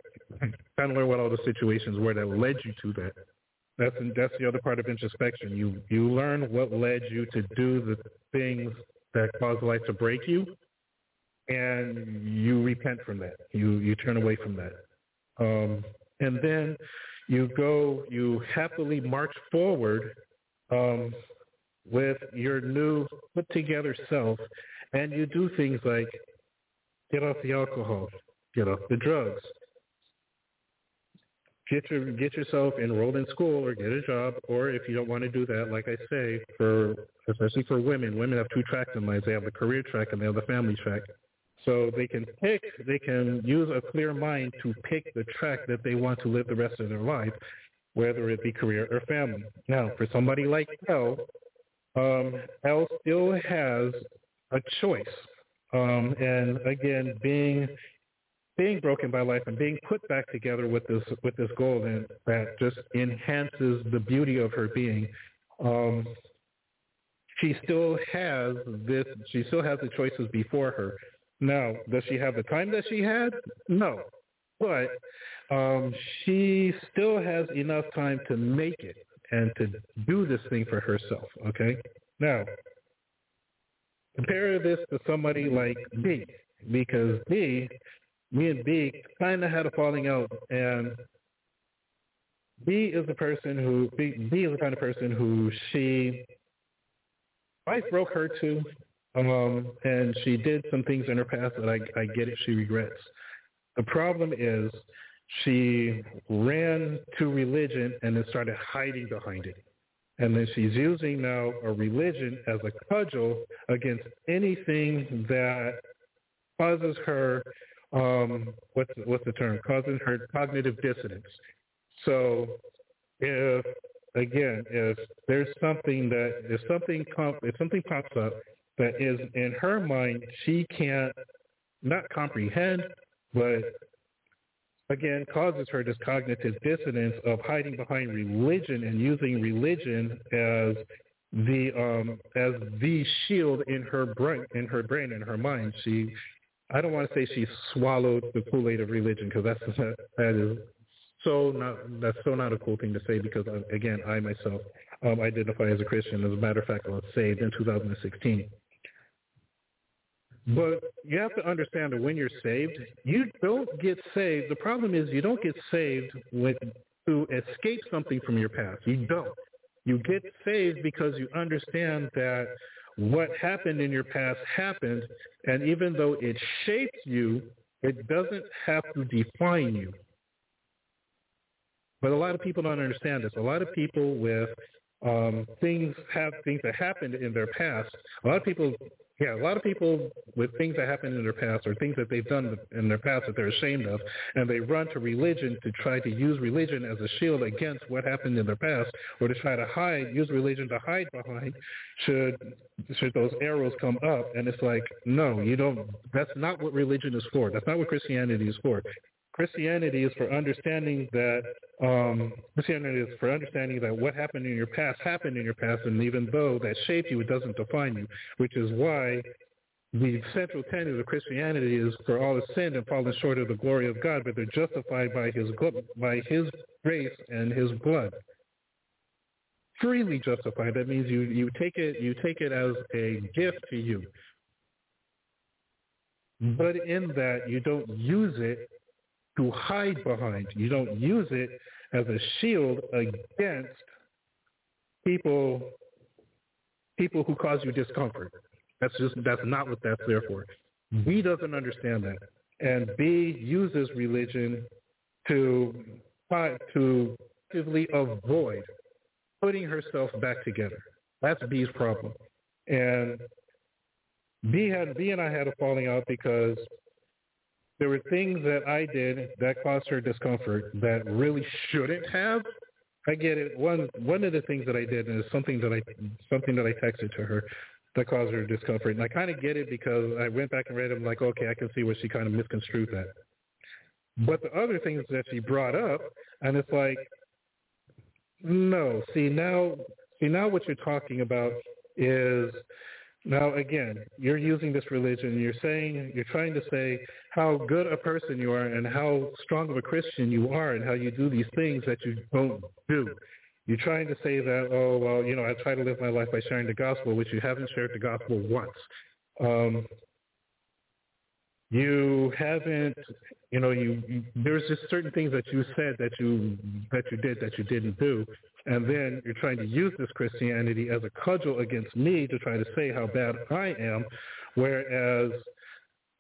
kind of learn what all the situations were that led you to that. That's that's the other part of introspection. You you learn what led you to do the things that caused life to break you, and you repent from that. You you turn away from that, um, and then you go. You happily march forward um, with your new put together self, and you do things like get off the alcohol, get off the drugs, get your get yourself enrolled in school or get a job or if you don't want to do that like i say for especially for women women have two tracks in life. They have the career track and they have the family track. So they can pick they can use a clear mind to pick the track that they want to live the rest of their life whether it be career or family. Now for somebody like l um l still has a choice. Um and again being being broken by life and being put back together with this with this goal and that just enhances the beauty of her being. Um, she still has this. She still has the choices before her. Now, does she have the time that she had? No, but um, she still has enough time to make it and to do this thing for herself. Okay. Now, compare this to somebody like me because B me and B kind of had a falling out, and B is the person who B, B is the kind of person who she life broke her too, um, and she did some things in her past that I, I get it she regrets. The problem is she ran to religion and then started hiding behind it. And then she's using now a religion as a cudgel against anything that causes her um, what's what's the term? Causing her cognitive dissonance. So if again, if there's something that if something com- if something pops up that is in her mind, she can't not comprehend, but again causes her this cognitive dissonance of hiding behind religion and using religion as the um as the shield in her brain in her brain in her mind she I don't want to say she swallowed the Kool-Aid of religion because that's that is so not that's so not a cool thing to say because uh, again I myself um, identify as a Christian. As a matter of fact, I was saved in 2016. But you have to understand that when you're saved, you don't get saved. The problem is you don't get saved with to escape something from your past. You don't. You get saved because you understand that what happened in your past happened, and even though it shaped you, it doesn't have to define you. But a lot of people don't understand this. A lot of people with um, things have things that happened in their past. A lot of people yeah, a lot of people with things that happened in their past or things that they've done in their past that they're ashamed of, and they run to religion to try to use religion as a shield against what happened in their past, or to try to hide, use religion to hide behind should should those arrows come up. And it's like, no, you don't. That's not what religion is for. That's not what Christianity is for. Christianity is for understanding that um, Christianity is for understanding that what happened in your past happened in your past, and even though that shaped you, it doesn't define you. Which is why the central tenet of Christianity is for all have sinned and fallen short of the glory of God, but they're justified by His by His grace and His blood. Freely justified. That means you you take it you take it as a gift to you. But in that you don't use it to hide behind. You don't use it as a shield against people people who cause you discomfort. That's just that's not what that's there for. B mm-hmm. doesn't understand that, and B uses religion to to actively avoid putting herself back together. That's B's problem, and B had B and I had a falling out because there were things that I did that caused her discomfort that really shouldn't have. I get it. One one of the things that I did is something that I something that I texted to her that caused her discomfort, and I kind of get it because I went back and read them. Like, okay, I can see where she kind of misconstrued that. But the other things that she brought up, and it's like, no. See now, see now, what you're talking about is now, again, you're using this religion. You're saying, you're trying to say how good a person you are and how strong of a Christian you are and how you do these things that you don't do. you're trying to say that, oh, well, you know, I try to live my life by sharing the gospel, which you haven't shared the gospel once. Um, you haven't, you know, you, there's just certain things that you said that you that you did that you didn't do, and then you're trying to use this Christianity as a cudgel against me to try to say how bad I am, whereas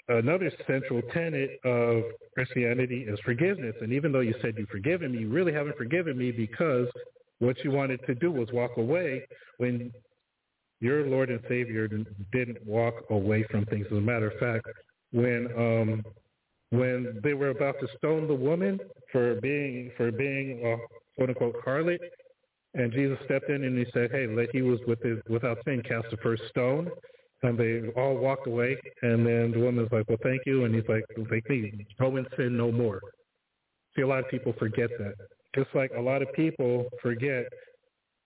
another central tenet of Christianity is forgiveness. And even though you said you've forgiven me, you really haven't forgiven me because what you wanted to do was walk away when your Lord and Savior didn't walk away from things. As a matter of fact, when um, when they were about to stone the woman for being for being a quote unquote harlot, and Jesus stepped in and he said, "Hey, let he was with his, without sin cast the first stone." And they all walked away, and then the woman's like, "Well, thank you," and he's like, "Thank me, go and sin no more." See, a lot of people forget that. Just like a lot of people forget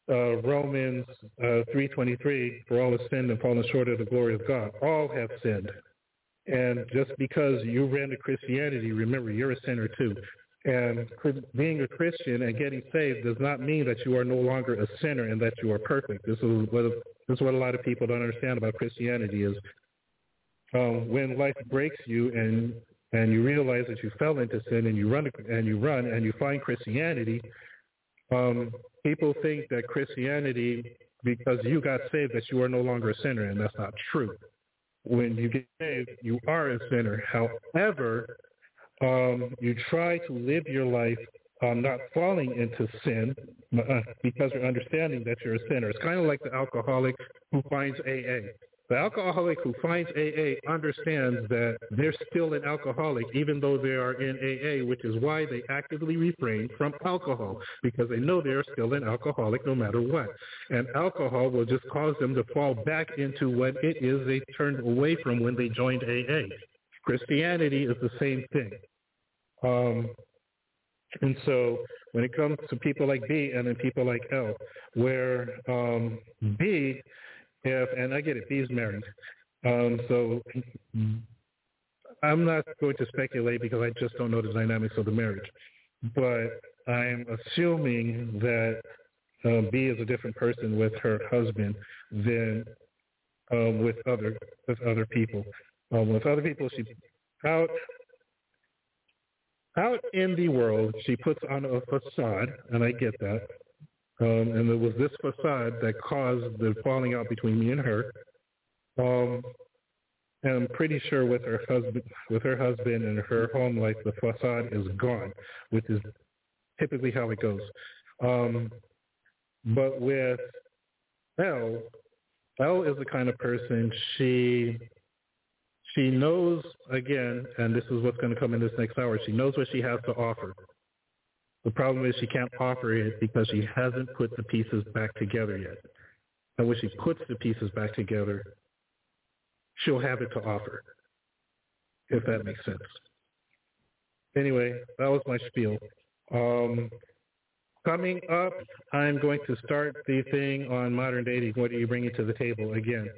uh, Romans uh, 3.23, for all have sinned and fallen short of the glory of God. All have sinned. And just because you ran to Christianity, remember, you're a sinner too. And being a Christian and getting saved does not mean that you are no longer a sinner and that you are perfect. This is what, this is what a lot of people don't understand about Christianity is um, when life breaks you and and you realize that you fell into sin and you run and you run and you find Christianity, um, people think that Christianity, because you got saved, that you are no longer a sinner, and that's not true. When you get saved, you are a sinner. However, um, you try to live your life um, not falling into sin uh, because you're understanding that you're a sinner. It's kind of like the alcoholic who finds AA. The alcoholic who finds AA understands that they're still an alcoholic even though they are in AA, which is why they actively refrain from alcohol because they know they're still an alcoholic no matter what. And alcohol will just cause them to fall back into what it is they turned away from when they joined AA. Christianity is the same thing. Um, and so when it comes to people like B and then people like L, where um, B if and I get it, B's married. Um, so I'm not going to speculate because I just don't know the dynamics of the marriage. But I'm assuming that um, B is a different person with her husband than um, with other with other people. Um, with other people, she out out in the world, she puts on a facade, and I get that. Um, and it was this facade that caused the falling out between me and her. Um, and I'm pretty sure with her husband, with her husband and her home life, the facade is gone, which is typically how it goes. Um, but with Elle, Elle is the kind of person she she knows again, and this is what's going to come in this next hour. She knows what she has to offer. The problem is she can't offer it because she hasn't put the pieces back together yet. And when she puts the pieces back together, she'll have it to offer, if that makes sense. Anyway, that was my spiel. Um, coming up, I'm going to start the thing on modern dating. What are you bringing to the table? Again,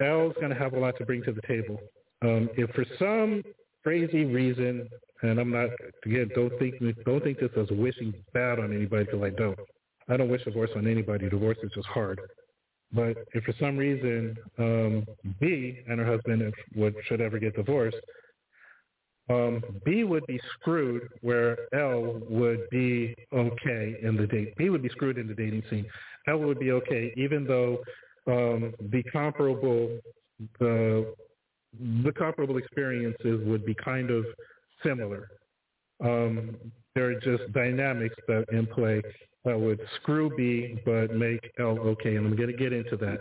Elle's going to have a lot to bring to the table. Um, if for some crazy reason and I'm not again. Don't think don't think this as wishing bad on anybody because I don't. I don't wish divorce on anybody. Divorce is just hard. But if for some reason um, B and her husband would should ever get divorced, um, B would be screwed where L would be okay in the date. B would be screwed in the dating scene. L would be okay, even though um, the comparable the the comparable experiences would be kind of similar. Um, there are just dynamics that in play that would screw B but make L okay, and I'm going to get into that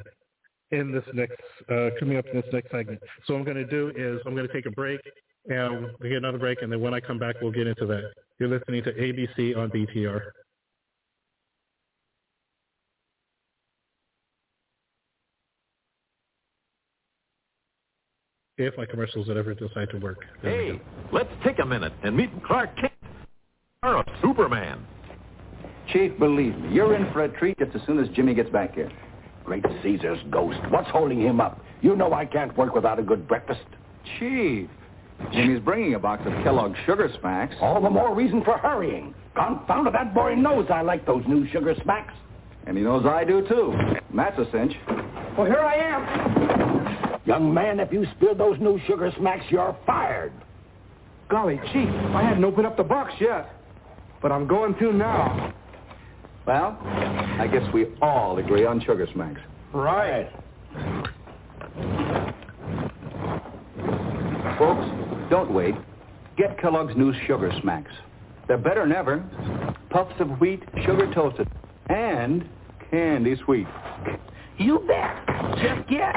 in this next uh, coming up in this next segment. So what I'm going to do is I'm going to take a break and we get another break, and then when I come back, we'll get into that. You're listening to ABC on BTR. If my commercials would ever decide to work. There hey, let's take a minute and meet Clark Kent, of Superman. Chief, believe me, you're in for a treat just as soon as Jimmy gets back here. Great Caesar's ghost. What's holding him up? You know I can't work without a good breakfast. Chief, Jimmy's bringing a box of Kellogg's Sugar Smacks. All the more reason for hurrying. Confound it, that boy knows I like those new sugar smacks. And he knows I do, too. And that's a cinch. Well, here I am. Young man, if you spill those new sugar smacks, you're fired. Golly, Chief, I hadn't opened up the box yet. But I'm going to now. Well, I guess we all agree on sugar smacks. Right. Folks, don't wait. Get Kellogg's new Sugar Smacks. They're better than ever. Puffs of wheat, sugar toasted, and candy sweet. You bet. Just get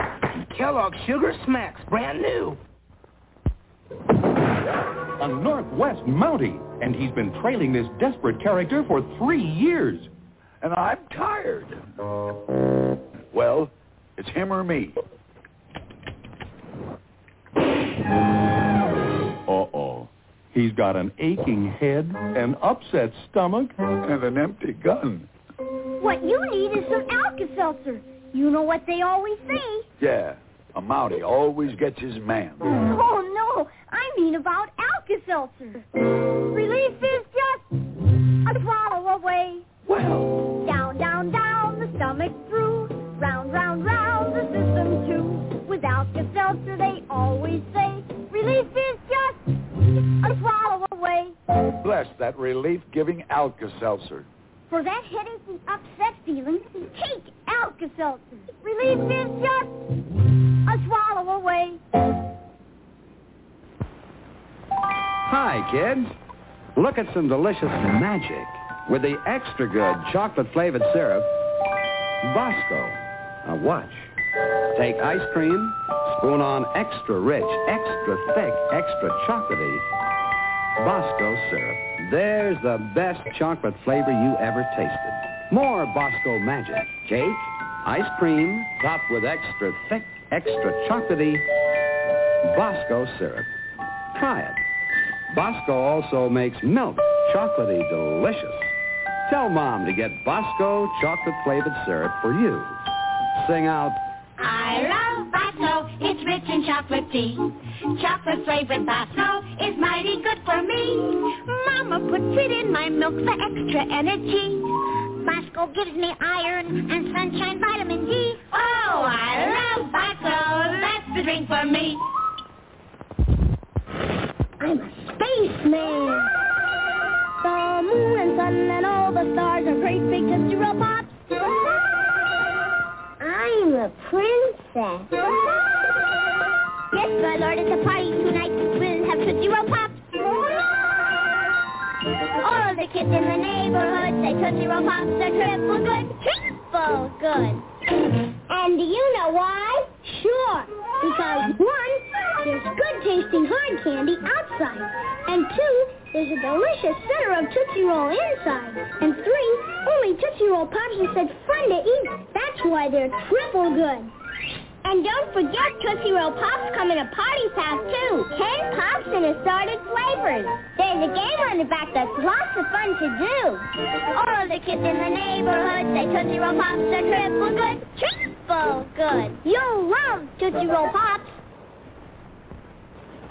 Kellogg's Sugar Smacks, brand new. A Northwest Mountie, and he's been trailing this desperate character for three years. And I'm tired. Well, it's him or me. Uh-oh. He's got an aching head, an upset stomach, and an empty gun. What you need is some Alka-Seltzer. You know what they always say. Yeah, a Mountie always gets his man. Oh, no. I mean about Alka-Seltzer. Relief is just a swallow away. Well. Down, down, down, the stomach through. Round, round, round, the system too. With Alka-Seltzer, they always say, relief is just a swallow away. Bless that relief-giving Alka-Seltzer. For that headache and upset feeling, take Alka-Seltzer. Relief is just a swallow away. Hi, kids. Look at some delicious magic with the extra good chocolate-flavored syrup, Bosco. Now watch. Take ice cream, spoon on extra rich, extra thick, extra chocolatey Bosco syrup. There's the best chocolate flavor you ever tasted. More Bosco magic. Cake, ice cream, topped with extra thick, extra chocolatey Bosco syrup. Try it. Bosco also makes milk chocolatey delicious. Tell Mom to get Bosco chocolate-flavored syrup for you. Sing out, rich in chocolate tea. Chocolate flavored Bosco is mighty good for me. Mama puts it in my milk for extra energy. Bosco gives me iron and sunshine vitamin D. Oh, I love Bosco. That's the drink for me. I'm a spaceman. The moon and sun and all the stars are great big Roll Pops. I'm a princess. Yes, my lord, it's a party tonight. We'll have Tootsie Roll Pops. All the kids in the neighborhood say Tootsie Roll Pops are triple good. Triple good. And do you know why? Sure. Because one, there's good tasting hard candy outside. And two, there's a delicious center of Tootsie Roll inside. And three, only Tootsie Roll Pops are such fun to eat. That's why they're triple good. And don't forget Tootsie Roll Pops come in a party pack too. Ten pops in assorted flavors. There's a game on the back that's lots of fun to do. All the kids in the neighborhood say Tootsie Roll Pops are triple good. Triple good. You'll love Tootsie Roll Pops.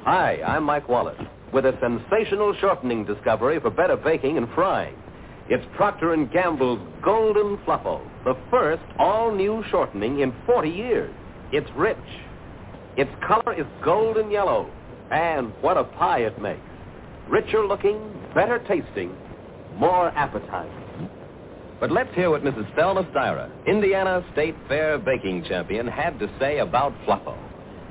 Hi, I'm Mike Wallace with a sensational shortening discovery for better baking and frying. It's Procter & Gamble's Golden Fluffo, the first all-new shortening in 40 years. It's rich. Its color is golden yellow. And what a pie it makes. Richer looking, better tasting, more appetizing. But let's hear what Mrs. Thelma Styra, Indiana State Fair baking champion, had to say about Fluffo.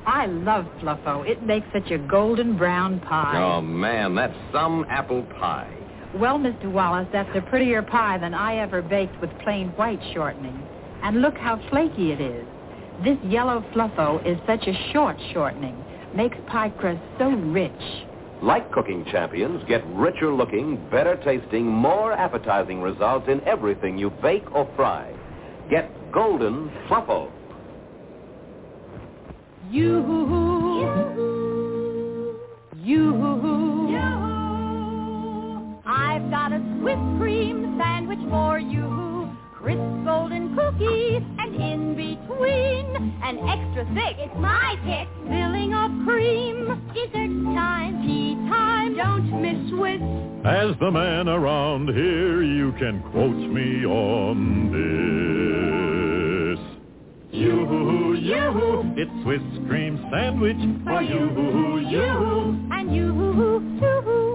I love Fluffo. It makes such a golden brown pie. Oh, man, that's some apple pie. Well, Mr. Wallace, that's a prettier pie than I ever baked with plain white shortening. And look how flaky it is. This yellow Fluffo is such a short shortening. Makes pie crust so rich. Like cooking champions, get richer looking, better tasting, more appetizing results in everything you bake or fry. Get Golden Fluffo. You, hoo hoo. you, I've got a Swiss cream sandwich for you. Crisp golden cookies, and in between, an extra thick. It's my pick. Filling of cream. Dessert time, tea time. Don't miss Swiss. As the man around here, you can quote me on this. You, you, it's Swiss cream sandwich for you, you. And you, too.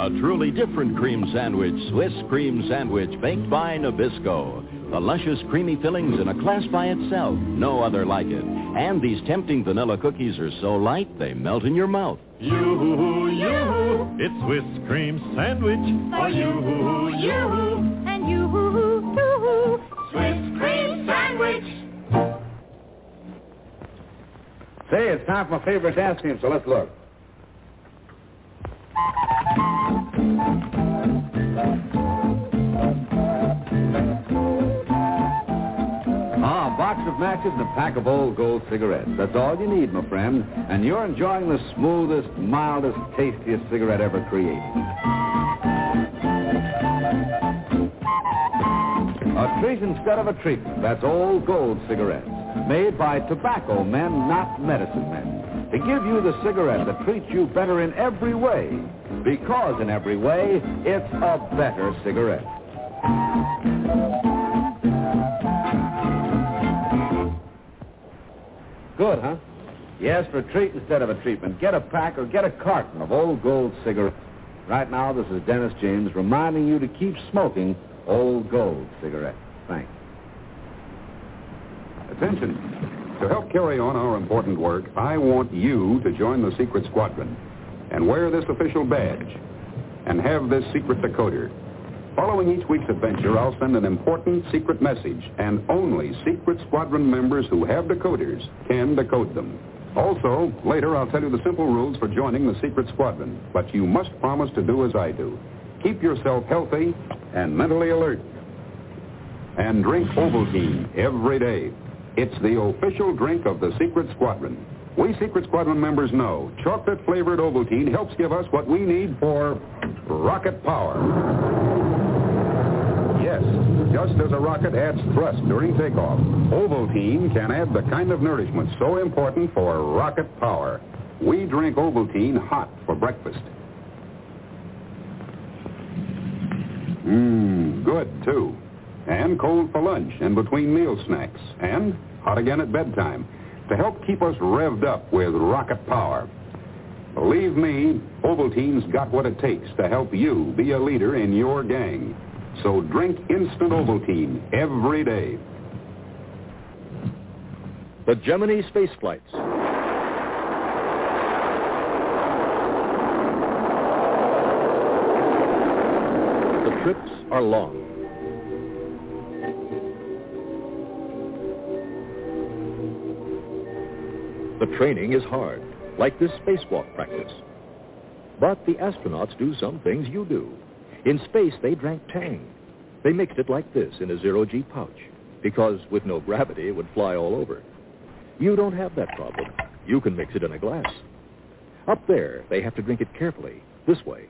A truly different cream sandwich, Swiss cream sandwich baked by Nabisco. The luscious creamy fillings in a class by itself, no other like it. And these tempting vanilla cookies are so light they melt in your mouth. You, you, it's Swiss cream sandwich for you, you. And you, too. Swiss cream sandwich. Say, it's time for my favorite dance team, so let's look. Ah, a box of matches and a pack of old gold cigarettes. That's all you need, my friend. And you're enjoying the smoothest, mildest, tastiest cigarette ever created. A treat instead of a treatment. That's old gold cigarettes. Made by tobacco men, not medicine men. To give you the cigarette that treats you better in every way. Because in every way, it's a better cigarette. Good, huh? Yes, for a treat instead of a treatment. Get a pack or get a carton of old gold cigarettes. Right now, this is Dennis James reminding you to keep smoking old gold cigarettes. Thanks. Attention. To help carry on our important work, I want you to join the secret squadron and wear this official badge and have this secret decoder. Following each week's adventure, I'll send an important secret message, and only secret squadron members who have decoders can decode them. Also, later I'll tell you the simple rules for joining the secret squadron, but you must promise to do as I do. Keep yourself healthy and mentally alert. And drink Ovaltine every day. It's the official drink of the Secret Squadron. We Secret Squadron members know chocolate-flavored Ovaltine helps give us what we need for rocket power. Yes, just as a rocket adds thrust during takeoff, Ovaltine can add the kind of nourishment so important for rocket power. We drink Ovaltine hot for breakfast. Mmm, good, too. And cold for lunch and between meal snacks. And hot again at bedtime to help keep us revved up with rocket power. Believe me, Ovaltine's got what it takes to help you be a leader in your gang. So drink instant Ovaltine every day. The Gemini space flights. The trips are long. The training is hard, like this spacewalk practice. But the astronauts do some things you do. In space, they drank Tang. They mixed it like this in a zero-G pouch, because with no gravity, it would fly all over. You don't have that problem. You can mix it in a glass. Up there, they have to drink it carefully, this way.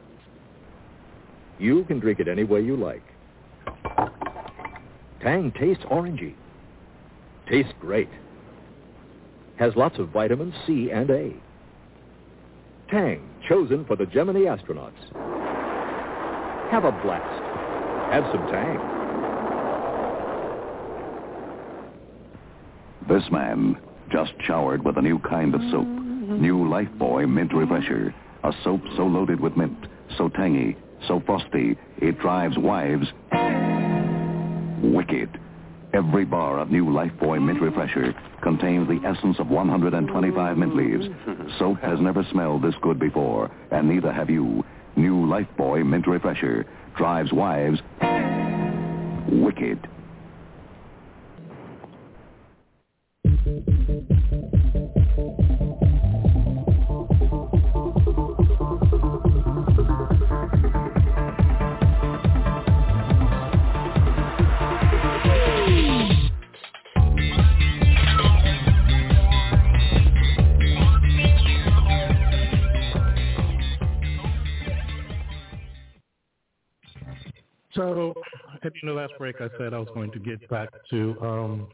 You can drink it any way you like. Tang tastes orangey. Tastes great. Has lots of vitamins C and A. Tang, chosen for the Gemini astronauts. Have a blast. Have some Tang. This man just showered with a new kind of soap. New Lifebuoy Mint Refresher. A soap so loaded with mint, so tangy, so frosty, it drives wives wicked. Every bar of new Lifebuoy Mint Refresher contains the essence of 125 mint leaves. Soap has never smelled this good before, and neither have you. New Lifebuoy Mint Refresher drives wives wicked. So, at the last break, I said I was going to get back to, um,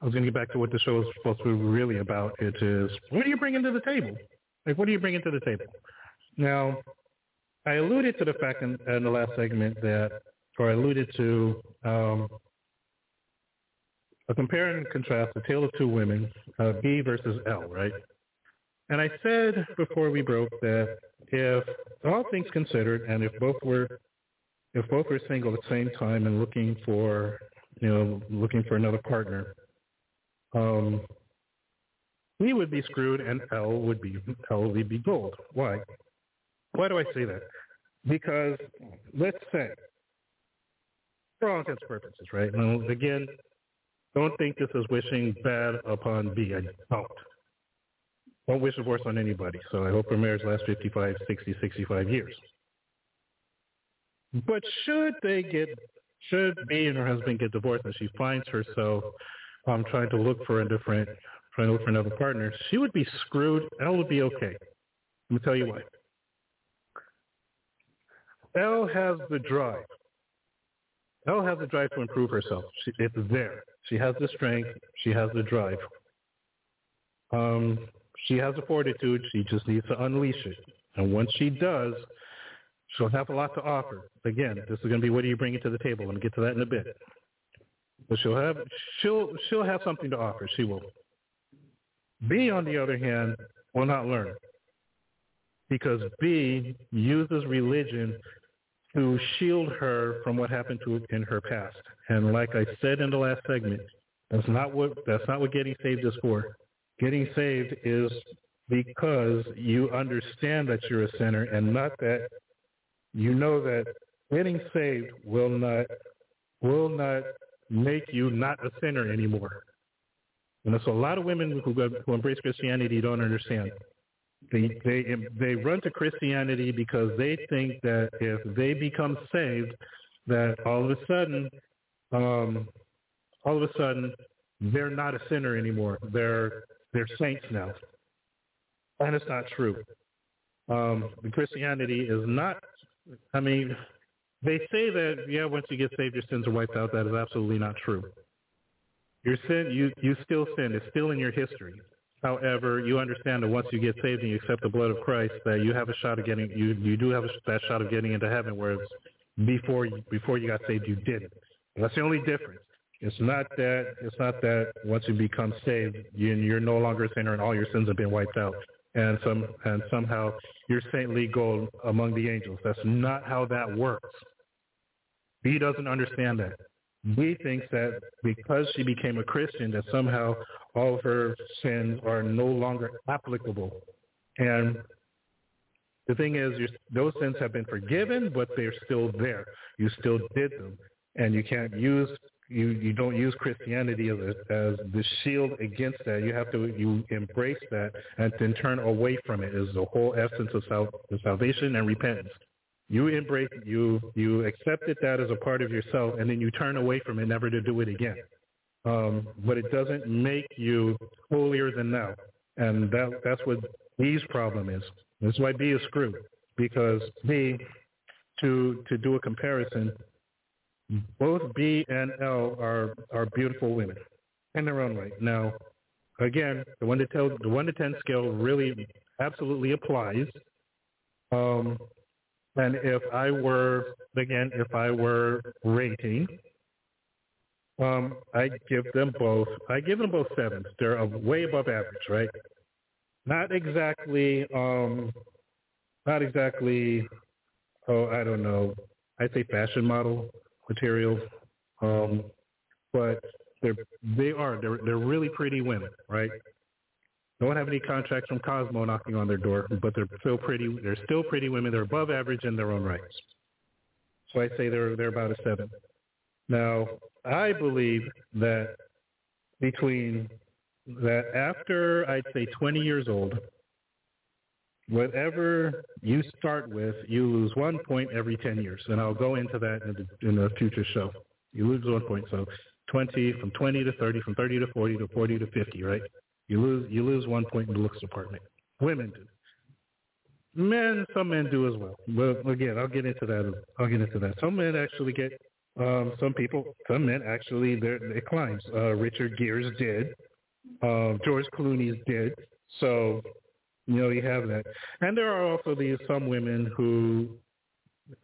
I was going to get back to what the show is supposed to be really about. It is, what are you bringing to the table? Like, what are you bringing to the table? Now, I alluded to the fact in, in the last segment that, or I alluded to um, a compare and contrast, a tale of two women, uh, B versus L, right? And I said before we broke that if all things considered, and if both were if both were single at the same time and looking for you know looking for another partner, um, we would be screwed and L would be L would be gold. Why? Why do I say that? Because let's say, for all intents and purposes, right? Now, again, don't think this is wishing bad upon B. I don't. Don't wish divorce on anybody. So I hope her marriage lasts 55, 60, 65 years. But should they get, should B and her husband get divorced and she finds herself um, trying to look for a different, trying to look for another partner, she would be screwed. L would be okay. Let me tell you why. L has the drive. L has the drive to improve herself. She, it's there. She has the strength. She has the drive. Um, she has the fortitude. She just needs to unleash it. And once she does, she'll have a lot to offer. Again, this is going to be what do you bring it to the table? I'm going to get to that in a bit. But she'll have she'll she'll have something to offer. She will. B, on the other hand, will not learn because B uses religion to shield her from what happened to in her past. And like I said in the last segment, that's not what that's not what getting saved is for. Getting saved is because you understand that you're a sinner and not that you know that getting saved will not will not make you not a sinner anymore. And there's a lot of women who, who embrace Christianity don't understand. They they they run to Christianity because they think that if they become saved, that all of a sudden, um, all of a sudden, they're not a sinner anymore. They're they're saints now, and it's not true. Um, Christianity is not. I mean, they say that yeah, once you get saved, your sins are wiped out. That is absolutely not true. Your sin, you you still sin. It's still in your history. However, you understand that once you get saved and you accept the blood of Christ, that you have a shot of getting you you do have a, that shot of getting into heaven. Whereas before you, before you got saved, you didn't. That's the only difference. It's not that it's not that once you become saved, you, you're no longer a sinner and all your sins have been wiped out, and some and somehow you're saintly gold among the angels. That's not how that works. B doesn't understand that. B thinks that because she became a Christian, that somehow all of her sins are no longer applicable. And the thing is, those sins have been forgiven, but they're still there. You still did them, and you can't use you you don't use Christianity as a, as the shield against that. You have to you embrace that and then turn away from it. Is the whole essence of sal- salvation and repentance. You embrace you you accepted that as a part of yourself, and then you turn away from it, never to do it again. Um, but it doesn't make you holier than thou, and that that's what B's problem is. That's why B is screwed because B, to to do a comparison, both B and L are are beautiful women in their own right. Now, again, the one to tell the one to ten scale really absolutely applies. Um, and if I were, again, if I were rating, um, I give them both. I give them both sevens. They're way above average, right? Not exactly. Um, not exactly. Oh, I don't know. I'd say fashion model material, um, but they're they are they're they're really pretty women, right? Don't have any contracts from Cosmo knocking on their door, but they're still pretty. They're still pretty women. They're above average in their own rights. So I say they're they're about a seven. Now I believe that between that after I'd say 20 years old, whatever you start with, you lose one point every 10 years, and I'll go into that in the, in future show. You lose one point, so 20 from 20 to 30, from 30 to 40 to 40 to 50, right? You lose you lose one point in the looks department. Women do. Men, some men do as well. But again, I'll get into that. I'll get into that. Some men actually get. Um, some people, some men actually, it climbs. Uh, Richard Gere's did. Uh, George Clooney's did. So, you know, you have that. And there are also these some women who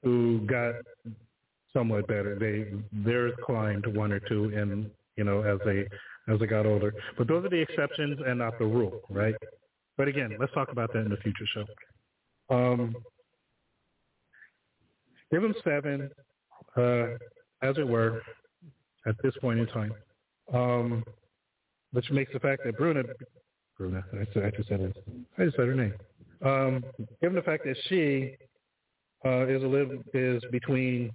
who got somewhat better. They theirs climbed one or two, and you know as they as they got older. But those are the exceptions and not the rule, right? But again, let's talk about that in the future show. Um, give them seven, uh, as it were, at this point in time, um, which makes the fact that Bruna, Bruna, I just, I just said I just said her name. Um, given the fact that she uh, is a live is between,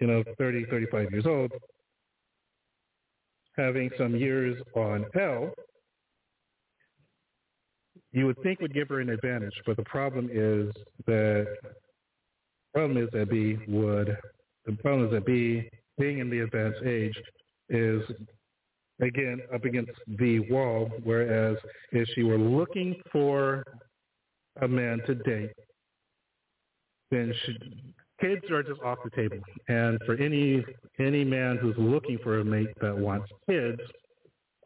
you know, 30, 35 years old, having some years on L, you would think would give her an advantage, but the problem is that problem is that B would the problem is that B being in the advanced age is again up against the wall, whereas if she were looking for a man to date, then she, kids are just off the table. And for any any man who's looking for a mate that wants kids,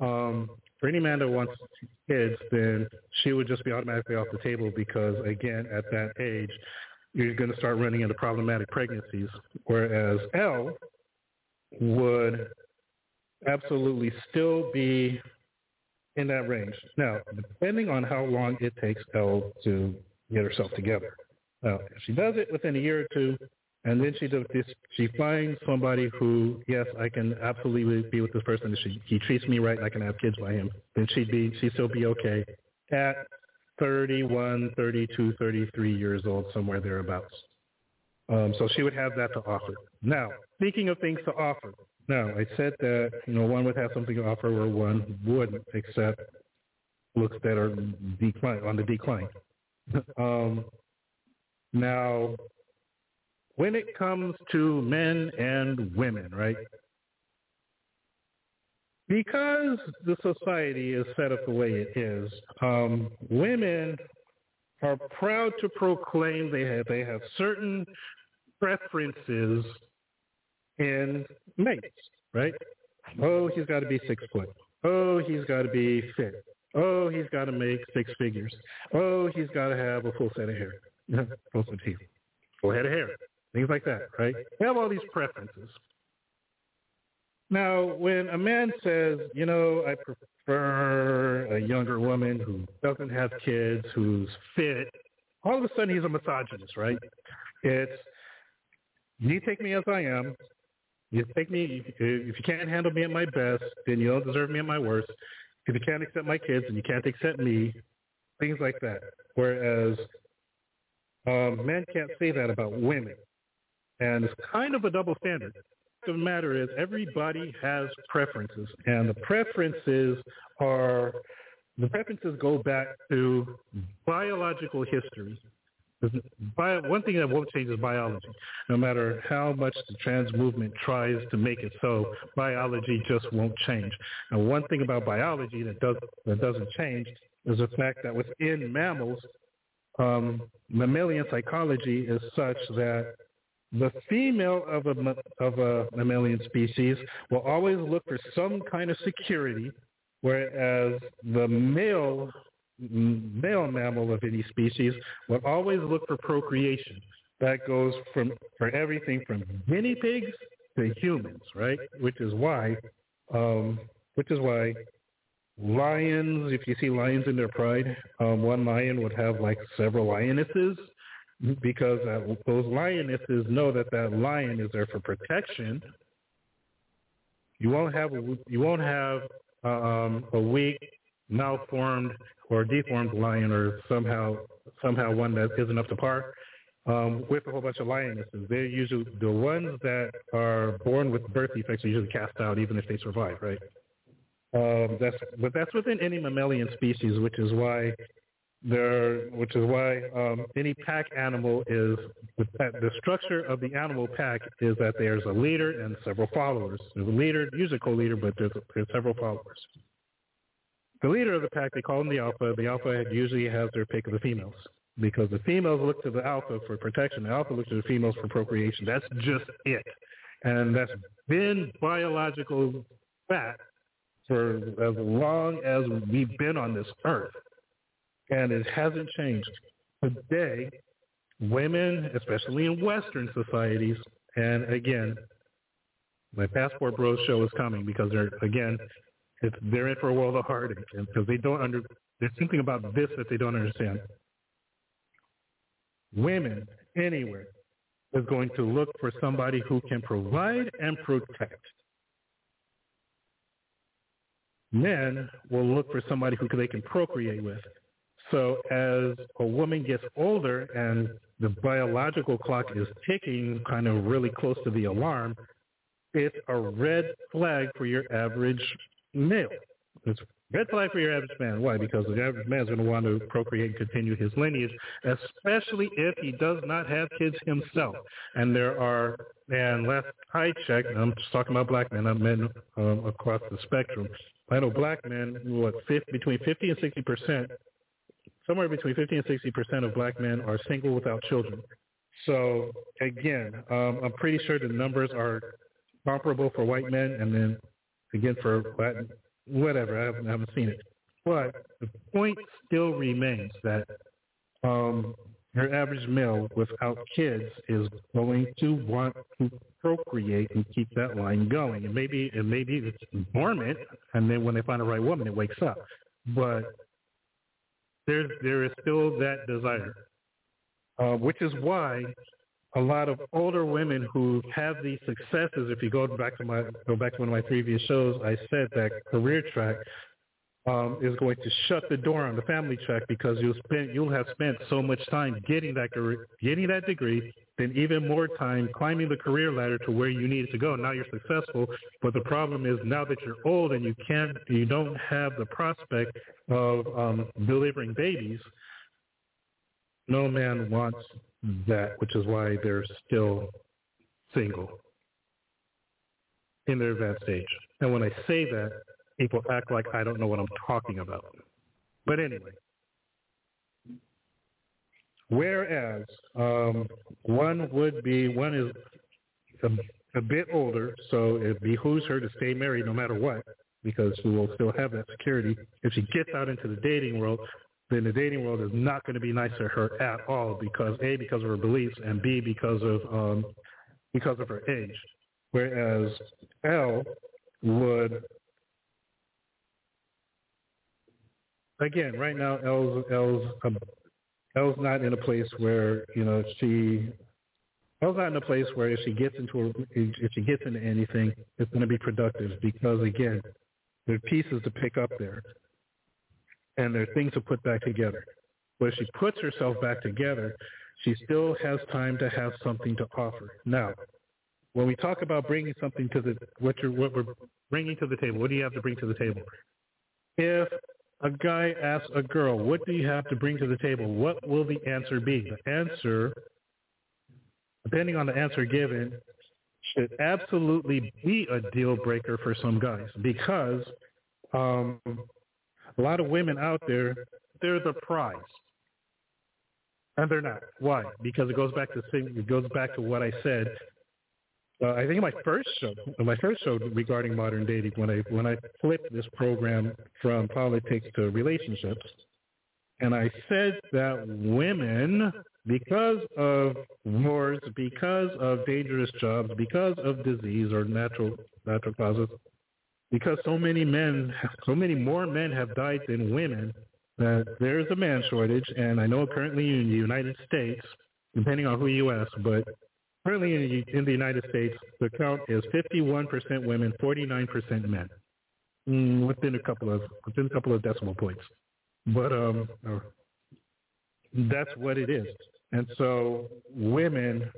um, for any man that wants kids, then she would just be automatically off the table because, again, at that age, you're going to start running into problematic pregnancies. Whereas L would absolutely still be in that range. Now, depending on how long it takes L to get herself together. Now, if she does it within a year or two, and then she does this, she finds somebody who, yes, I can absolutely be with this person. She, he treats me right, I can have kids by him. Then she'd be, she'd still be okay at 31, 32, 33 years old, somewhere thereabouts. Um, so she would have that to offer. Now, speaking of things to offer, now I said that you know one would have something to offer, where one wouldn't, except looks that are decline on the decline. (laughs) um, now, when it comes to men and women, right? Because the society is set up the way it is, um, women are proud to proclaim they have they have certain preferences in mates, right? Oh, he's got to be six foot. Oh, he's got to be fit. Oh, he's got to make six figures. Oh, he's got to have a full set of hair, (laughs) full set of teeth, full head of hair, things like that, right? Have all these preferences. Now, when a man says, you know, I prefer a younger woman who doesn't have kids, who's fit, all of a sudden he's a misogynist, right? It's, you take me as I am. You take me, if you can't handle me at my best, then you don't deserve me at my worst. If you can't accept my kids, and you can't accept me. Things like that. Whereas um, men can't say that about women. And it's kind of a double standard the matter is everybody has preferences, and the preferences are the preferences go back to biological history. Bio, one thing that won't change is biology. No matter how much the trans movement tries to make it so, biology just won't change. And one thing about biology that does that doesn't change is the fact that within mammals, um, mammalian psychology is such that the female of a of a mammalian species will always look for some kind of security, whereas the male male mammal of any species will always look for procreation. That goes from for everything from guinea pigs to humans, right? Which is why, um, which is why lions. If you see lions in their pride, um, one lion would have like several lionesses because uh, those lionesses know that that lion is there for protection. You won't have you won't have um, a weak, malformed, or deformed lion, or somehow somehow one that isn't up to par. Um, with a whole bunch of lionesses, they're usually the ones that are born with birth defects are usually cast out, even if they survive, right? Um, that's but that's within any mammalian species, which is why there, which is why um, any pack animal is the, the structure of the animal pack is that there's a leader and several followers. There's a leader, usually a co-leader, but there's, there's several followers. The leader of the pack, they call him the alpha. The alpha usually has their pick of the females because the females look to the alpha for protection. The alpha looks to the females for procreation. That's just it, and that's been biological fact for as long as we've been on this earth and it hasn't changed. Today, women, especially in Western societies, and again, my Passport Bros show is coming because they're again, it's, they're in for a world of heartache because they don't under. There's something about this that they don't understand. Women anywhere is going to look for somebody who can provide and protect. Men will look for somebody who they can procreate with. So as a woman gets older and the biological clock is ticking kind of really close to the alarm, it's a red flag for your average male. It's red flag for your average man. Why? Because the average man is going to want to procreate and continue his lineage, especially if he does not have kids himself. And there are, and last I checked, I'm just talking about black men, not men um, across the spectrum. I know black men, what, 50, between 50 and 60 percent somewhere between 50 and 60 percent of black men are single without children. So again, um, I'm pretty sure the numbers are comparable for white men, and then again for whatever. I haven't, I haven't seen it, but the point still remains that um, your average male without kids is going to want to procreate and keep that line going. And maybe and maybe it's dormant, and then when they find the right woman, it wakes up. But there there is still that desire, uh, which is why a lot of older women who have these successes. If you go back to my go back to one of my previous shows, I said that career track um, is going to shut the door on the family track because you'll spend you'll have spent so much time getting that career, getting that degree, then even more time climbing the career ladder to where you need to go. Now you're successful, but the problem is now that you're old and you can't, you don't have the prospect of um, delivering babies. No man wants that, which is why they're still single in their advanced age. And when I say that, people act like I don't know what I'm talking about. But anyway, whereas um, one would be, one is a, a bit older, so it behooves her to stay married no matter what, because she will still have that security. If she gets out into the dating world, then the dating world is not going to be nice to her at all because A, because of her beliefs, and B, because of um, because of her age. Whereas L would again, right now, Elle's Elle's um, Elle's not in a place where you know she Elle's not in a place where if she gets into a, if she gets into anything, it's going to be productive because again, there are pieces to pick up there, and there are things to put back together. But if she puts herself back together, she still has time to have something to offer. Now, when we talk about bringing something to the what you're what we're bringing to the table, what do you have to bring to the table? If a guy asks a girl, what do you have to bring to the table? What will the answer be? The answer, depending on the answer given, should absolutely be a deal breaker for some guys because um, a lot of women out there, they're the prize. And they're not. Why? Because it goes back to it goes back to what I said uh, I think my first show, my first show regarding modern dating, when I when I flipped this program from politics to relationships, and I said that women, because of wars, because of dangerous jobs, because of disease or natural natural causes, because so many men, so many more men have died than women, that there is a man shortage. And I know currently in the United States, depending on who you ask, but Currently in, in the United States, the count is 51% women, 49% men, mm, within a couple of within a couple of decimal points. But um, that's what it is. And so women,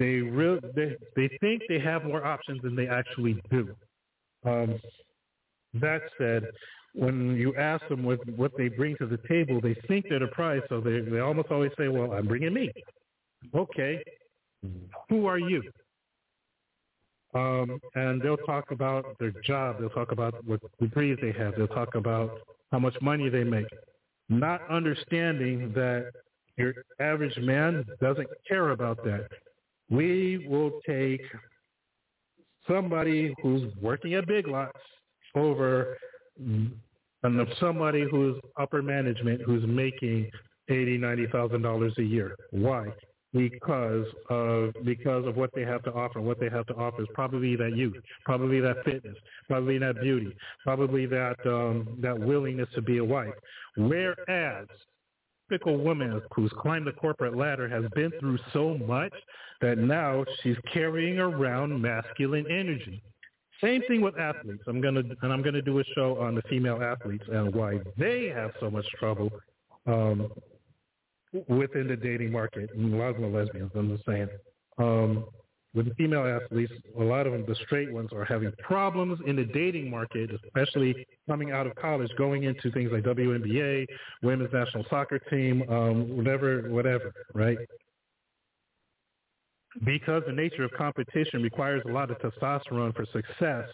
they real they they think they have more options than they actually do. Um, that said, when you ask them what what they bring to the table, they think they're the prize, so they they almost always say, "Well, I'm bringing me." Okay, who are you? Um, and they'll talk about their job. They'll talk about what degrees they have. They'll talk about how much money they make, not understanding that your average man doesn't care about that. We will take somebody who's working at Big Lots over and somebody who's upper management who's making eighty, ninety thousand dollars a year. Why? Because of because of what they have to offer. What they have to offer is probably that youth, probably that fitness, probably that beauty, probably that um, that willingness to be a wife. Whereas typical woman who's climbed the corporate ladder has been through so much that now she's carrying around masculine energy. Same thing with athletes. I'm gonna and I'm gonna do a show on the female athletes and why they have so much trouble um, within the dating market. And a lot of are lesbians. I'm just saying. Um, with the female athletes, a lot of them, the straight ones, are having problems in the dating market, especially coming out of college, going into things like WNBA, women's national soccer team, um, whatever, whatever, right? Because the nature of competition requires a lot of testosterone for success,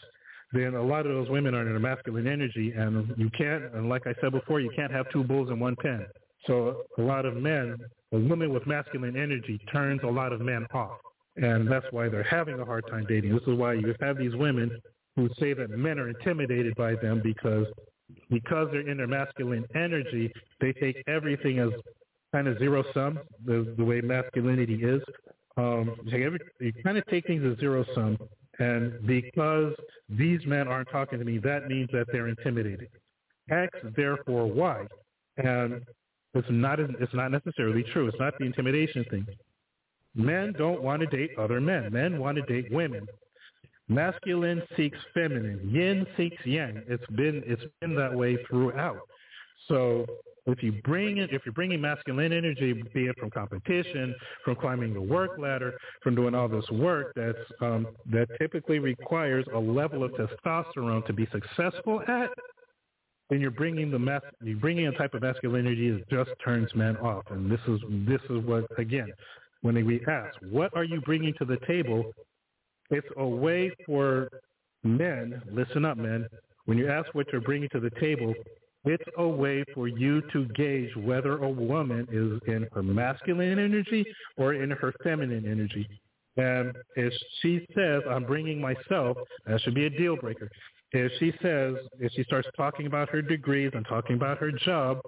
then a lot of those women are in a masculine energy, and you can't, and like I said before, you can't have two bulls in one pen. So a lot of men, a woman with masculine energy turns a lot of men off and that's why they're having a hard time dating. This is why you have these women who say that men are intimidated by them because because they're in their masculine energy, they take everything as kind of zero sum, the, the way masculinity is. Um, every, you kind of take things as zero sum, and because these men aren't talking to me, that means that they're intimidated. X, therefore Y, and it's not it's not necessarily true. It's not the intimidation thing. Men don't want to date other men. Men want to date women. Masculine seeks feminine. Yin seeks yang. It's been it's been that way throughout. So if you bring it, if you're bringing masculine energy, be it from competition, from climbing the work ladder, from doing all this work that's um, that typically requires a level of testosterone to be successful at, then you're bringing the mas- you're bringing a type of masculinity that just turns men off. And this is this is what again when we ask, what are you bringing to the table? It's a way for men, listen up, men, when you ask what you're bringing to the table, it's a way for you to gauge whether a woman is in her masculine energy or in her feminine energy. And if she says, I'm bringing myself, that should be a deal breaker. If she says, if she starts talking about her degrees and talking about her job,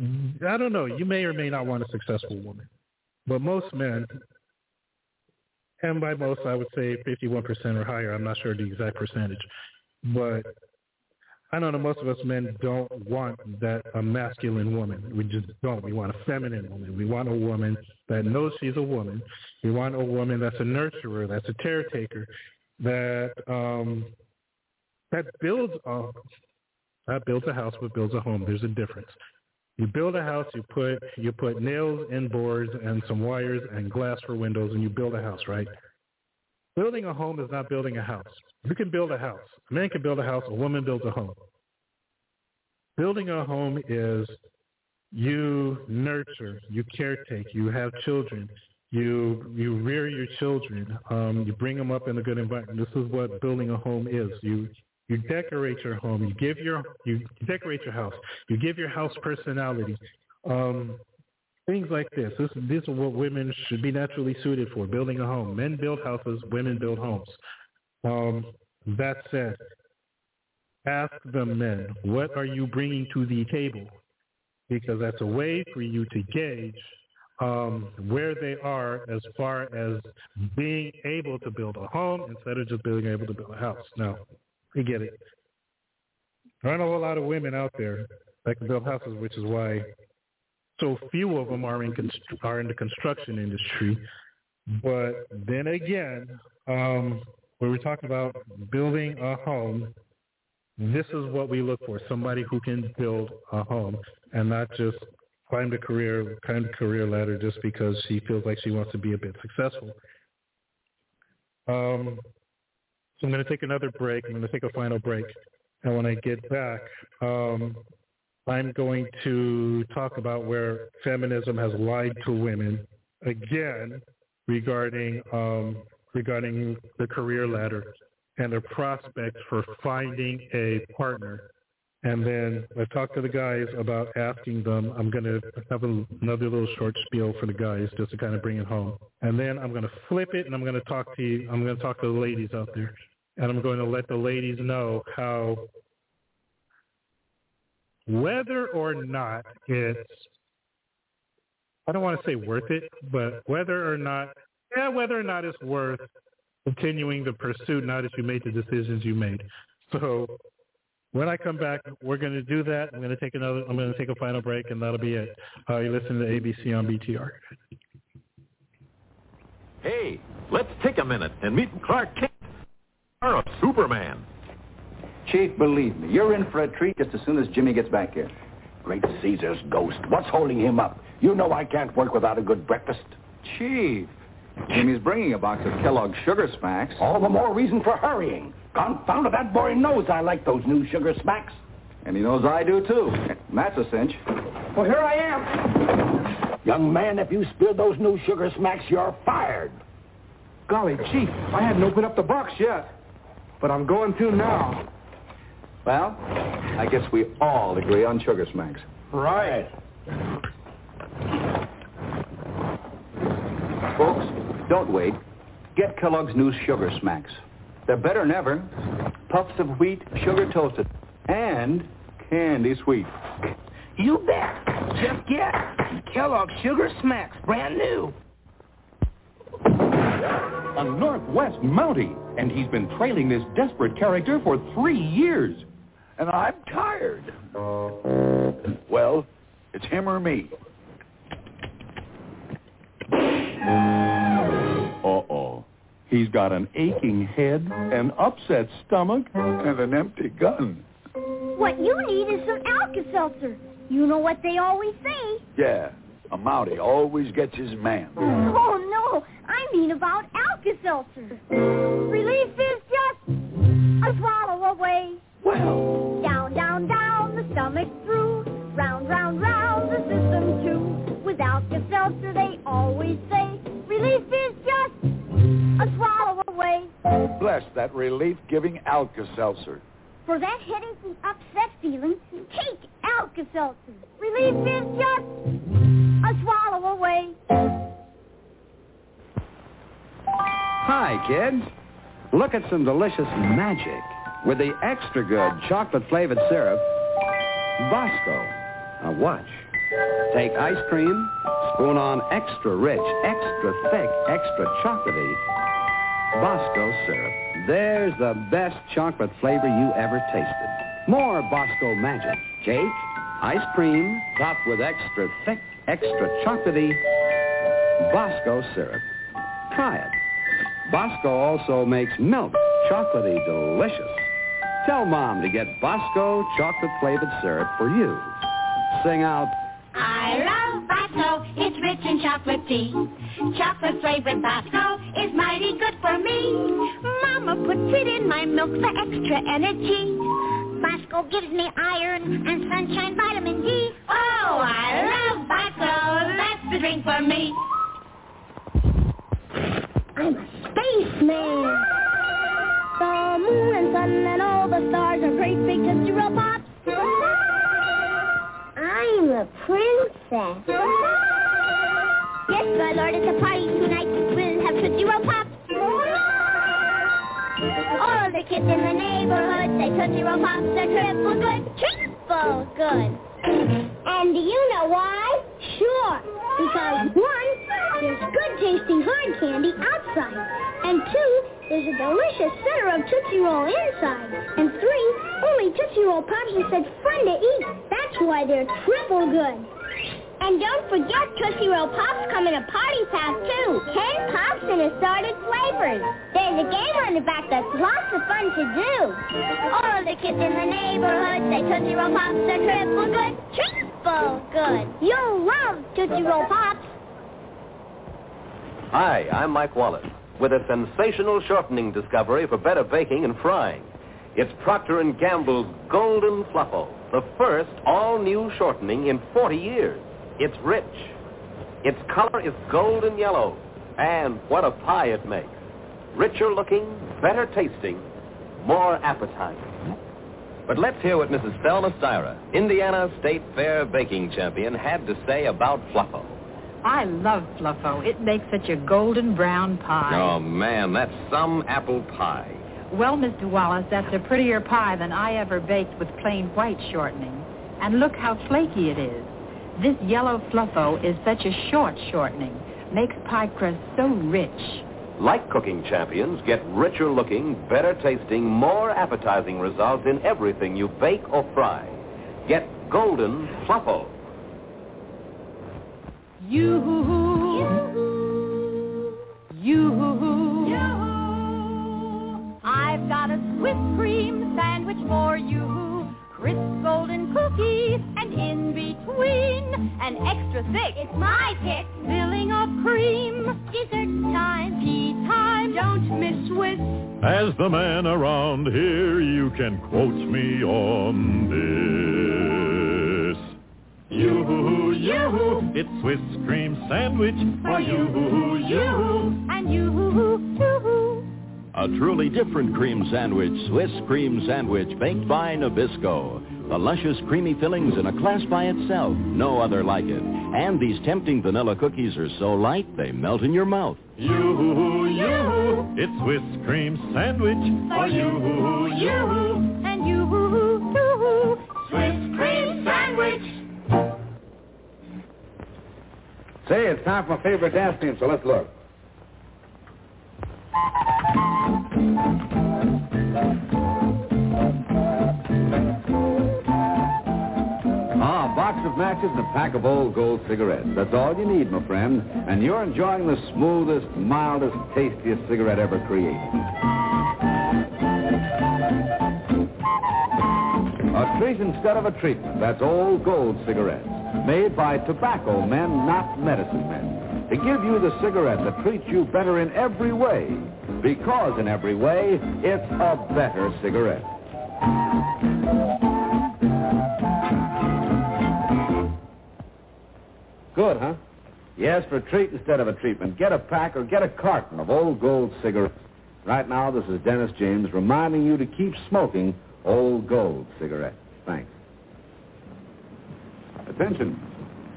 I don't know, you may or may not want a successful woman. But most men, and by most I would say 51% or higher, I'm not sure the exact percentage, but I know that most of us men don't want that a masculine woman. We just don't. We want a feminine woman. We want a woman that knows she's a woman. We want a woman that's a nurturer, that's a caretaker, that um, that builds a that builds a house, but builds a home. There's a difference. You build a house, you put you put nails and boards and some wires and glass for windows, and you build a house, right? Building a home is not building a house. You can build a house. A man can build a house. A woman builds a home. Building a home is you nurture, you caretake, you have children, you you rear your children, um, you bring them up in a good environment. This is what building a home is. You you decorate your home. You give your you decorate your house. You give your house personality. Um, things like this. This are what women should be naturally suited for. Building a home. Men build houses. Women build homes. Um, that said, ask the men, what are you bringing to the table? Because that's a way for you to gauge um, where they are as far as being able to build a home instead of just being able to build a house. Now, I get it. There aren't a whole lot of women out there that can build houses, which is why so few of them are in const- are in the construction industry. But then again, um, when we're talking about building a home, this is what we look for: somebody who can build a home and not just climb the career climb the career ladder just because she feels like she wants to be a bit successful. Um, so I'm going to take another break. I'm going to take a final break. And when I get back, um, I'm going to talk about where feminism has lied to women again regarding um, regarding the career ladder and their prospects for finding a partner. And then I talked to the guys about asking them. I'm going to have another little short spiel for the guys just to kind of bring it home. And then I'm going to flip it and I'm going to talk to you. I'm going to talk to the ladies out there and I'm going to let the ladies know how whether or not it's I don't want to say worth it, but whether or not, yeah, whether or not it's worth continuing the pursuit now that you made the decisions you made. So when I come back, we're going to do that. I'm going to take another. I'm going to take a final break, and that'll be it. Uh, you listen to ABC on BTR. Hey, let's take a minute and meet Clark Kent, or of Superman. Chief, believe me, you're in for a treat just as soon as Jimmy gets back here. Great Caesar's ghost. What's holding him up? You know I can't work without a good breakfast. Chief, Jimmy's bringing a box of Kellogg's Sugar Smacks. All the more reason for hurrying. Confound it, that boy knows I like those new Sugar Smacks. And he knows I do, too. That's a cinch. Well, here I am. Young man, if you spill those new Sugar Smacks, you're fired. Golly, Chief, I hadn't opened up the box yet. But I'm going to now. Well, I guess we all agree on Sugar Smacks. Right. Folks, don't wait. Get Kellogg's new Sugar Smacks. They're better than ever. Puffs of wheat, sugar toasted, and candy sweet. You bet. Just get Kellogg's Sugar Smacks, brand new. A Northwest Mountie, and he's been trailing this desperate character for three years. And I'm tired. Well, it's him or me. Uh-oh. He's got an aching head, an upset stomach, and an empty gun. What you need is some Alka-Seltzer. You know what they always say. Yeah, a Mountie always gets his man. Oh, no. I mean about Alka-Seltzer. Relief is just a swallow away. Well. Down, down, down, the stomach through. Round, round, round, the system too. With Alka-Seltzer, they always say, relief is just a swallow away. Bless that relief-giving Alka-Seltzer. For that headache and upset feeling, take Alka-Seltzer. Relief is just a swallow away. Hi, kids. Look at some delicious magic with the extra good chocolate flavored syrup, Bosco. Now watch. Take ice cream, spoon on extra rich, extra thick, extra chocolatey Bosco syrup. There's the best chocolate flavor you ever tasted. More Bosco magic. Cake, ice cream, topped with extra thick, extra chocolatey Bosco syrup. Try it. Bosco also makes milk chocolatey delicious. Tell Mom to get Bosco chocolate flavored syrup for you. Sing out, I love Bosco. It's rich in chocolate tea. Chocolate flavored Bosco is mighty good for me. Mama puts it in my milk for extra energy. Bosco gives me iron and sunshine vitamin D. Oh, I love Bosco. That's the drink for me. I'm a spaceman. The moon and sun and all the stars are great big Tootsie Pops. I'm a princess. Yes, my lord, it's a party tonight. We'll have Tootsie Roll. The kids in the neighborhood say Tootsie Roll Pops are triple good. Triple good. And do you know why? Sure. Because one, there's good tasting hard candy outside. And two, there's a delicious center of Tootsie Roll inside. And three, only Tootsie Roll Pops are such fun to eat. That's why they're triple good. And don't forget Tootsie Roll Pops come in a party pack too. Ten pops in assorted flavors. There's a game on the back that's lots of fun to do. All the kids in the neighborhood say Tootsie Roll Pops are triple good. Triple good. You'll love Tootsie Roll Pops. Hi, I'm Mike Wallace with a sensational shortening discovery for better baking and frying. It's Procter & Gamble's Golden Fluffo, the first all-new shortening in 40 years. It's rich. Its color is golden yellow. And what a pie it makes. Richer looking, better tasting, more appetizing. But let's hear what Mrs. Thelma Styra, Indiana State Fair baking champion, had to say about Fluffo. I love Fluffo. It makes such a golden brown pie. Oh, man, that's some apple pie. Well, Mr. Wallace, that's a prettier pie than I ever baked with plain white shortening. And look how flaky it is. This yellow fluffo is such a short shortening. Makes pie crust so rich. Like cooking champions, get richer looking, better tasting, more appetizing results in everything you bake or fry. Get Golden Fluffo. You, hoo hoo. you, I've got a Swiss cream sandwich for you. Crisp golden cookies and in between an extra thick. It's my pick. Filling of cream. Dessert time, tea time. Don't miss Swiss. As the man around here, you can quote me on this. You, you, it's Swiss cream sandwich for you, you. And you, too. A truly different cream sandwich, Swiss cream sandwich baked by Nabisco. The luscious creamy fillings in a class by itself, no other like it. And these tempting vanilla cookies are so light they melt in your mouth. You, you, it's Swiss cream sandwich for you, you. And you, too. Swiss cream sandwich. Say, it's time for my favorite dance team, so let's look. Ah, a box of matches and a pack of old gold cigarettes. That's all you need, my friend. And you're enjoying the smoothest, mildest, tastiest cigarette ever created. A treat instead of a treatment. That's old gold cigarettes. Made by tobacco men, not medicine men. To give you the cigarette that treats you better in every way. Because in every way, it's a better cigarette. Good, huh? Yes, for a treat instead of a treatment. Get a pack or get a carton of old gold cigarettes. Right now, this is Dennis James reminding you to keep smoking old gold cigarettes. Thanks. Attention.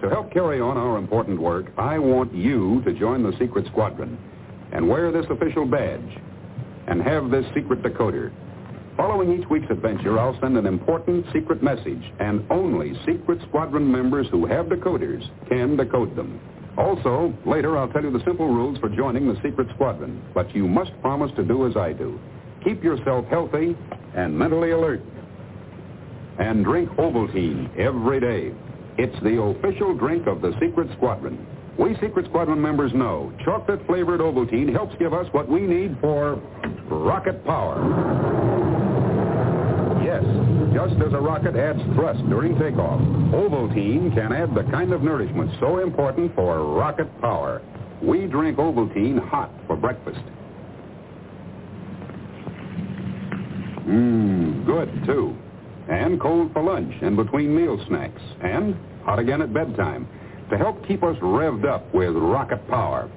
To help carry on our important work, I want you to join the secret squadron and wear this official badge and have this secret decoder. Following each week's adventure, I'll send an important secret message, and only secret squadron members who have decoders can decode them. Also, later I'll tell you the simple rules for joining the secret squadron, but you must promise to do as I do. Keep yourself healthy and mentally alert. And drink Ovaltine every day. It's the official drink of the Secret Squadron. We Secret Squadron members know chocolate-flavored Ovaltine helps give us what we need for rocket power. Yes, just as a rocket adds thrust during takeoff, Ovaltine can add the kind of nourishment so important for rocket power. We drink Ovaltine hot for breakfast. Mmm, good, too. And cold for lunch and between meal snacks. And hot again at bedtime to help keep us revved up with rocket power.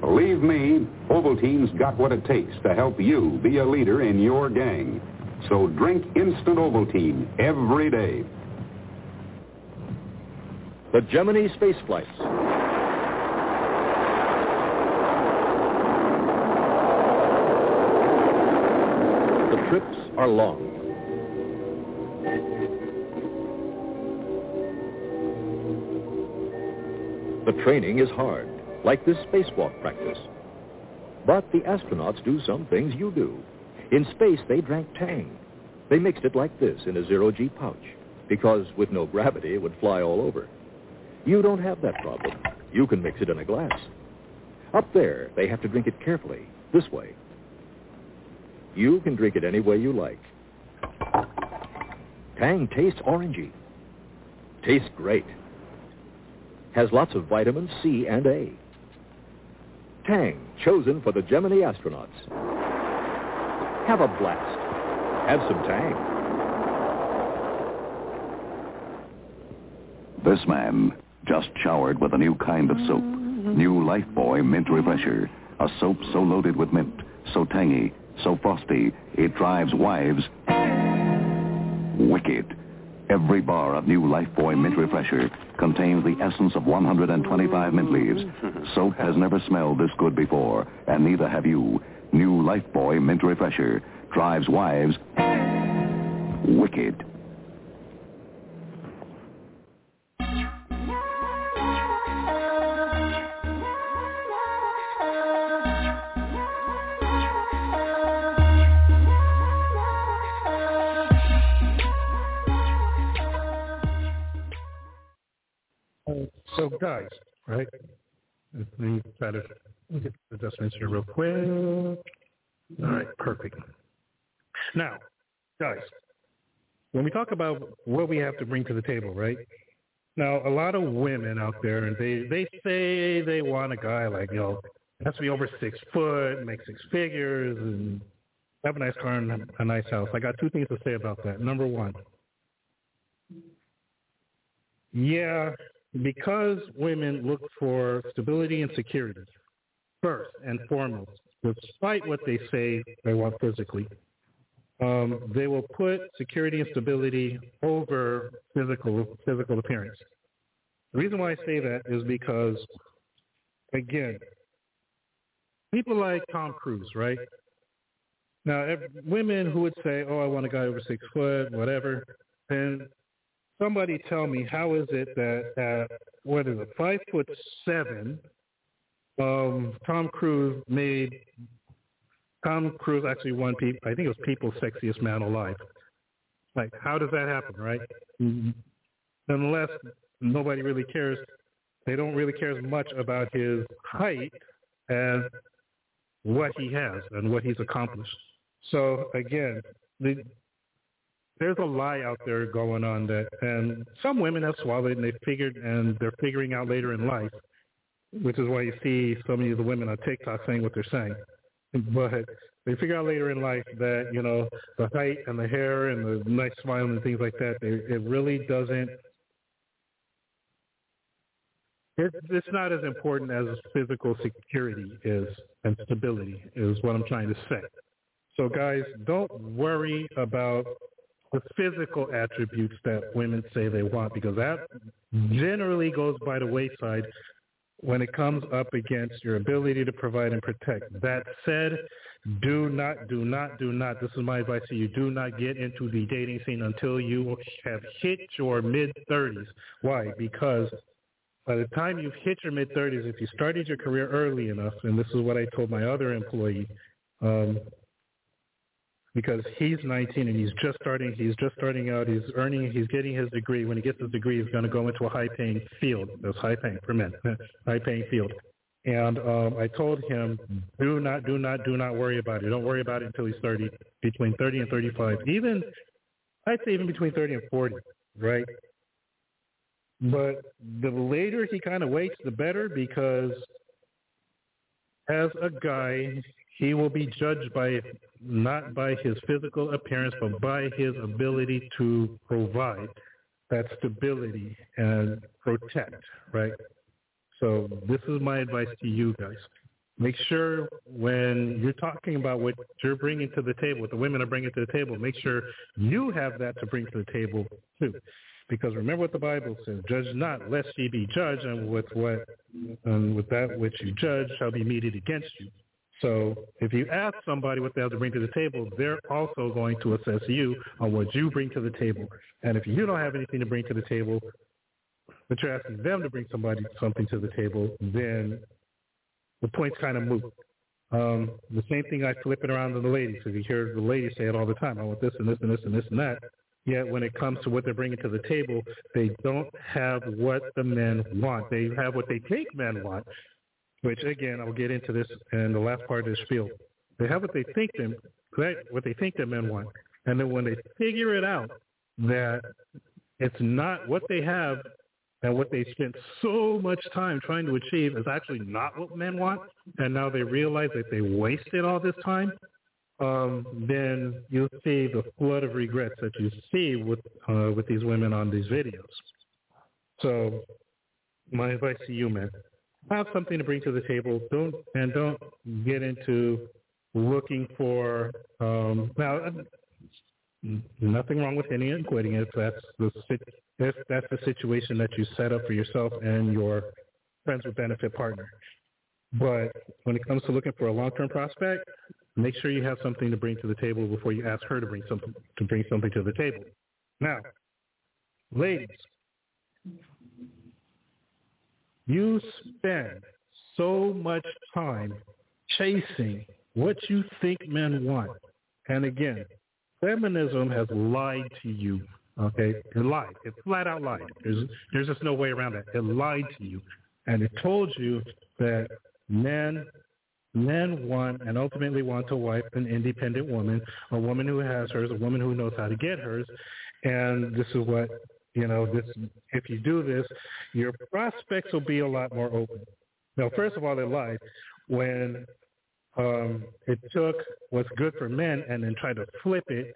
Believe me, Ovaltine's got what it takes to help you be a leader in your gang. So drink instant Ovaltine every day. The Gemini space flights. The trips are long. The training is hard, like this spacewalk practice. But the astronauts do some things you do. In space, they drank Tang. They mixed it like this in a zero-G pouch, because with no gravity, it would fly all over. You don't have that problem. You can mix it in a glass. Up there, they have to drink it carefully, this way. You can drink it any way you like. Tang tastes orangey. Tastes great. Has lots of vitamins C and A. Tang, chosen for the Gemini astronauts. Have a blast. Have some Tang. This man just showered with a new kind of soap. New Lifebuoy Mint Refresher. A soap so loaded with mint, so tangy, so frosty, it drives wives wicked. Every bar of new Lifebuoy Mint Refresher contains the essence of 125 mint leaves. Soap has never smelled this good before, and neither have you. New Lifebuoy Mint Refresher drives wives wicked. So guys, right? Let me try to get the here real quick. All right, perfect. Now, guys, when we talk about what we have to bring to the table, right? Now, a lot of women out there, and they they say they want a guy like you know has to be over six foot, make six figures, and have a nice car and a nice house. I got two things to say about that. Number one, yeah, because women look for stability and security first and foremost, despite what they say they want physically. Um, they will put security and stability over physical physical appearance. The reason why I say that is because, again, people like Tom Cruise, right? Now, if, women who would say, "Oh, I want a guy over six foot, whatever," then somebody tell me how is it that at what is it, five foot seven, um, Tom Cruise made Tom Cruise actually won. I think it was People's Sexiest Man Alive. Like, how does that happen, right? Unless nobody really cares, they don't really care as much about his height as what he has and what he's accomplished. So again, the, there's a lie out there going on that, and some women have swallowed it and they figured, and they're figuring out later in life, which is why you see so many of the women on TikTok saying what they're saying. But they figure out later in life that you know the height and the hair and the nice smile and things like that, they, it really doesn't. It, it's not as important as physical security is and stability is what I'm trying to say. So guys, don't worry about the physical attributes that women say they want because that generally goes by the wayside when it comes up against your ability to provide and protect. That said, do not, do not, do not, this is my advice to you, do not get into the dating scene until you have hit your mid-30s. Why? Because by the time you've hit your mid-30s, if you started your career early enough, and this is what I told my other employee, um, because he's 19 and he's just starting. He's just starting out. He's earning. He's getting his degree. When he gets his degree, he's going to go into a high-paying field. That's high-paying for men. (laughs) high-paying field. And um, I told him, do not, do not, do not worry about it. Don't worry about it until he's 30, between 30 and 35. Even, I'd say even between 30 and 40, right? But the later he kind of waits, the better because as a guy, he will be judged by not by his physical appearance, but by his ability to provide that stability and protect, right? So this is my advice to you guys. Make sure when you're talking about what you're bringing to the table, what the women are bringing to the table, make sure you have that to bring to the table too. Because remember what the Bible says: "Judge not, lest ye be judged, and with what, and with that which you judge shall be meted against you." So if you ask somebody what they have to bring to the table, they're also going to assess you on what you bring to the table. And if you don't have anything to bring to the table, but you're asking them to bring somebody something to the table, then the point's kind of moot. Um, the same thing I flip it around to the ladies. If you hear the ladies say it all the time, I want this and this and this and this and that. Yet when it comes to what they're bringing to the table, they don't have what the men want. They have what they think men want, which again I'll get into this in the last part of this spiel. They have what they think them what they think the men want, and then when they figure it out that it's not what they have and what they spent so much time trying to achieve is actually not what men want, and now they realize that they wasted all this time, um, then you'll see the flood of regrets that you see with uh, with these women on these videos. So my advice to you, man, have something to bring to the table. Don't and don't get into looking for um, now. Nothing wrong with any and quitting if that's the if that's the situation that you set up for yourself and your friends with benefit partner. But when it comes to looking for a long-term prospect, make sure you have something to bring to the table before you ask her to bring something to bring something to the table. Now, ladies, you spend so much time chasing what you think men want. And again, feminism has lied to you Okay, it lied. It flat out lied. There's there's just no way around that. It lied to you, and it told you that men men want and ultimately want to wife an independent woman, a woman who has hers, a woman who knows how to get hers, and this is what you know. This if you do this, your prospects will be a lot more open. Now, first of all, they lied when um, it took what's good for men and then tried to flip it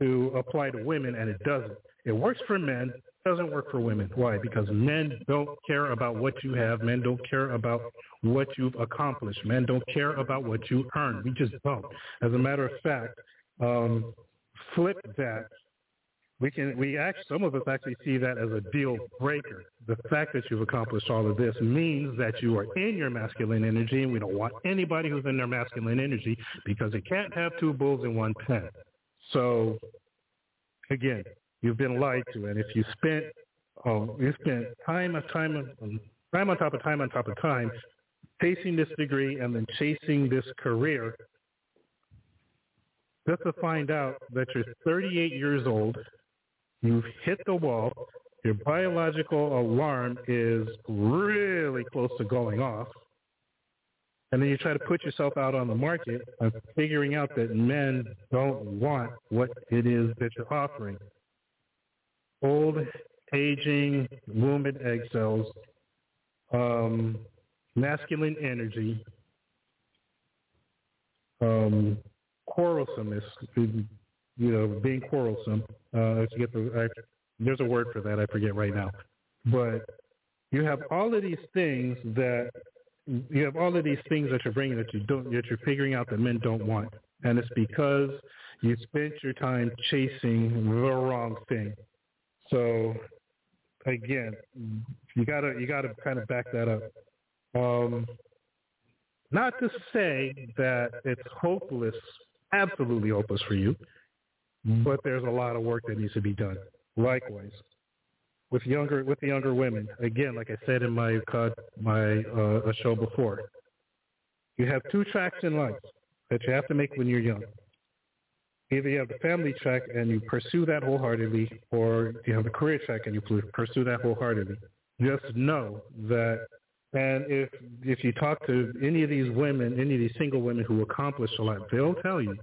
to apply to women, and it doesn't. It works for men, doesn't work for women. Why? Because men don't care about what you have. Men don't care about what you've accomplished. Men don't care about what you earn. We just don't. As a matter of fact, um, flip that. We can. We actually. Some of us actually see that as a deal breaker. The fact that you've accomplished all of this means that you are in your masculine energy, and we don't want anybody who's in their masculine energy because you can't have two bulls in one pen. So, again, you've been lied to, and if you spent oh, you spent time on time on um, time on top of time on top of time chasing this degree and then chasing this career, just to find out that you're 38 years old, you've hit the wall, your biological alarm is really close to going off, and then you try to put yourself out on the market of figuring out that men don't want what it is that you're offering. Old, aging, and egg cells, um, masculine energy, um, quarrelsomeness, you know, being quarrelsome. Uh, I forget the, I, there's a word for that. I forget right now. But you have all of these things that you have all of these things that you're bringing that you don't that you're figuring out that men don't want, and it's because you spent your time chasing the wrong thing. So again, you gotta you gotta kind of back that up. Um, not to say that it's hopeless, absolutely hopeless for you, but there's a lot of work that needs to be done. Likewise, with younger with the younger women, again, like I said in my my uh, show before, you have two tracks in life that you have to make when you're young. Either you have the family track and you pursue that wholeheartedly, or you have the career track and you pursue that wholeheartedly. Just know that and if if you talk to any of these women, any of these single women who accomplish a lot, they'll tell you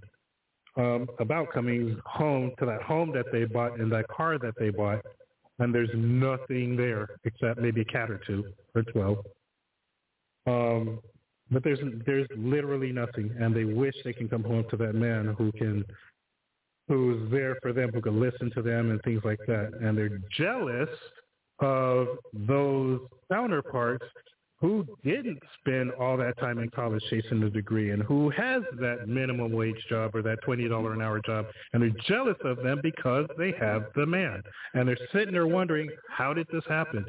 um, about coming home to that home that they bought and that car that they bought, and there's nothing there except maybe a cat or two or twelve. Um, but there's there's literally nothing, and they wish they can come home to that man who can who's there for them, who can listen to them and things like that, and they're jealous of those counterparts who didn't spend all that time in college chasing a degree and who has that minimum wage job or that $20 an hour job and they're jealous of them because they have the man. And they're sitting there wondering, how did this happen?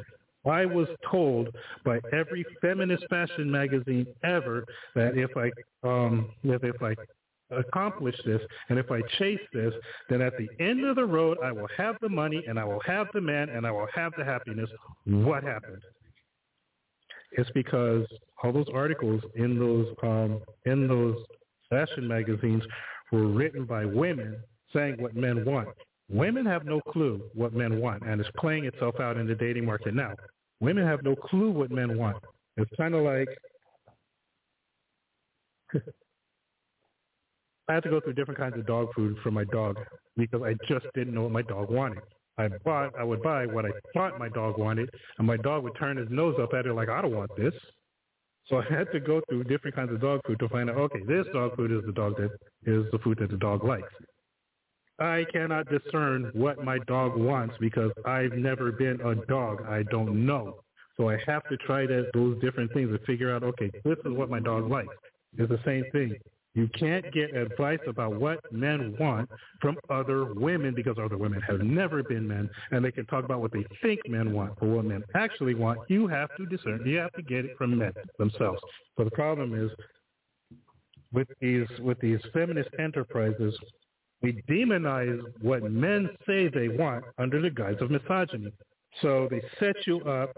I was told by every feminist fashion magazine ever that if I um that if I accomplish this and if I chase this, then at the end of the road I will have the money and I will have the man and I will have the happiness. What happened? It's because all those articles in those um, in those fashion magazines were written by women saying what men want. Women have no clue what men want, and it's playing itself out in the dating market now. Women have no clue what men want. It's kind of like (laughs) I had to go through different kinds of dog food for my dog because I just didn't know what my dog wanted. I bought, I would buy what I thought my dog wanted, and my dog would turn his nose up at it like, I don't want this. So I had to go through different kinds of dog food to find out, okay, this dog food is the dog that is the food that the dog likes. I cannot discern what my dog wants because I've never been a dog. I don't know. So I have to try that, those different things to figure out, okay, this is what my dog likes. It's the same thing. You can't get advice about what men want from other women because other women have never been men and they can talk about what they think men want. But what men actually want, you have to discern. You have to get it from men themselves. So the problem is with these with these feminist enterprises, we demonize what men say they want under the guise of misogyny. So they set you up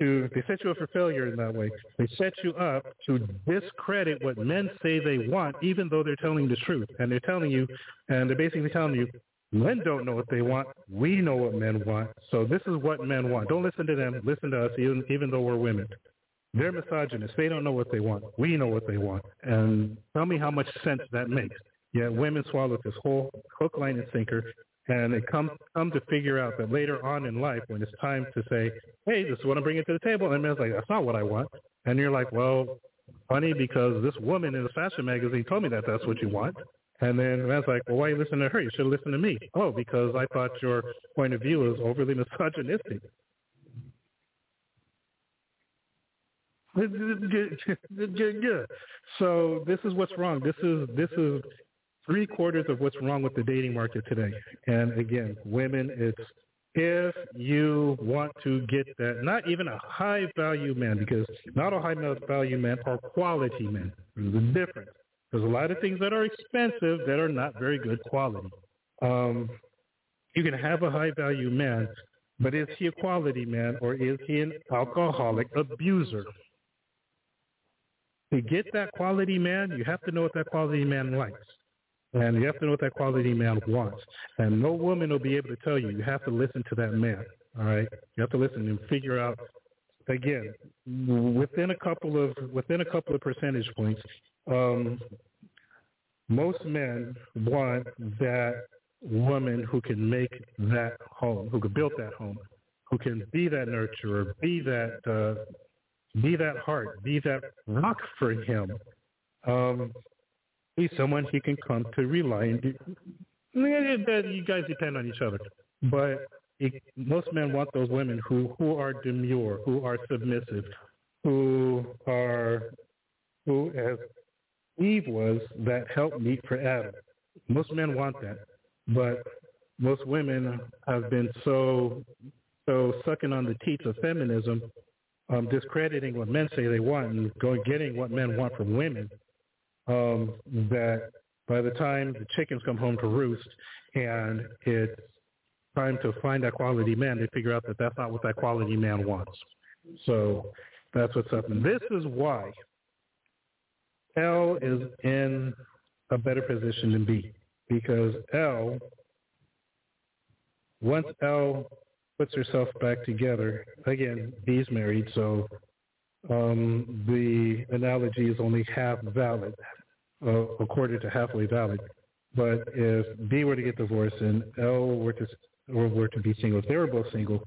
to they set you up for failure in that way. They set you up to discredit what men say they want, even though they're telling the truth. And they're telling you, and they're basically telling you, Men don't know what they want. We know what men want. So this is what men want. Don't listen to them. Listen to us, even, even though we're women. They're misogynists. They don't know what they want. We know what they want. And tell me how much sense that makes. Yeah, women swallow this whole hook, line, and sinker, and they come come to figure out that later on in life, when it's time to say, "Hey, this is what I'm bringing to the table," and man's like, "That's not what I want," and you're like, "Well, funny because this woman in the fashion magazine told me that that's what you want." And then man's like, "Well, why you listen to her? You should listen to me." Oh, because I thought your point of view was overly (laughs) misogynistic. (laughs) So this is what's wrong. This is this is three quarters of what's wrong with the dating market today. And again, women, it's if you want to get that, not even a high value man, because not all high value men are quality men. There's a difference. There's a lot of things that are expensive that are not very good quality. Um, you can have a high value man, but is he a quality man or is he an alcoholic abuser? To get that quality man, you have to know what that quality man likes. And you have to know what that quality man wants. And no woman will be able to tell you. You have to listen to that man. All right? You have to listen and figure out again, within a couple of within a couple of percentage points, um, most men want that woman who can make that home, who can build that home, who can be that nurturer, be that uh, be that heart, be that rock for him. Um, be someone he can come to rely on. You guys depend on each other, but it, most men want those women who who are demure, who are submissive, who are who, as Eve was, that help meet for Adam. Most men want that, but most women have been so so sucking on the teats of feminism um, discrediting what men say they want and going getting what men want from women, um, that by the time the chickens come home to roost and it's time to find that quality man, they figure out that that's not what that quality man wants. So that's what's up. And this is why Elle is in a better position than Bea because Elle, once Elle puts herself back together. Again, Bea's married, so um, the analogy is only half valid, uh, according to halfway valid. But if Bea were to get divorced and Elle were to or were to be single, if they were both single,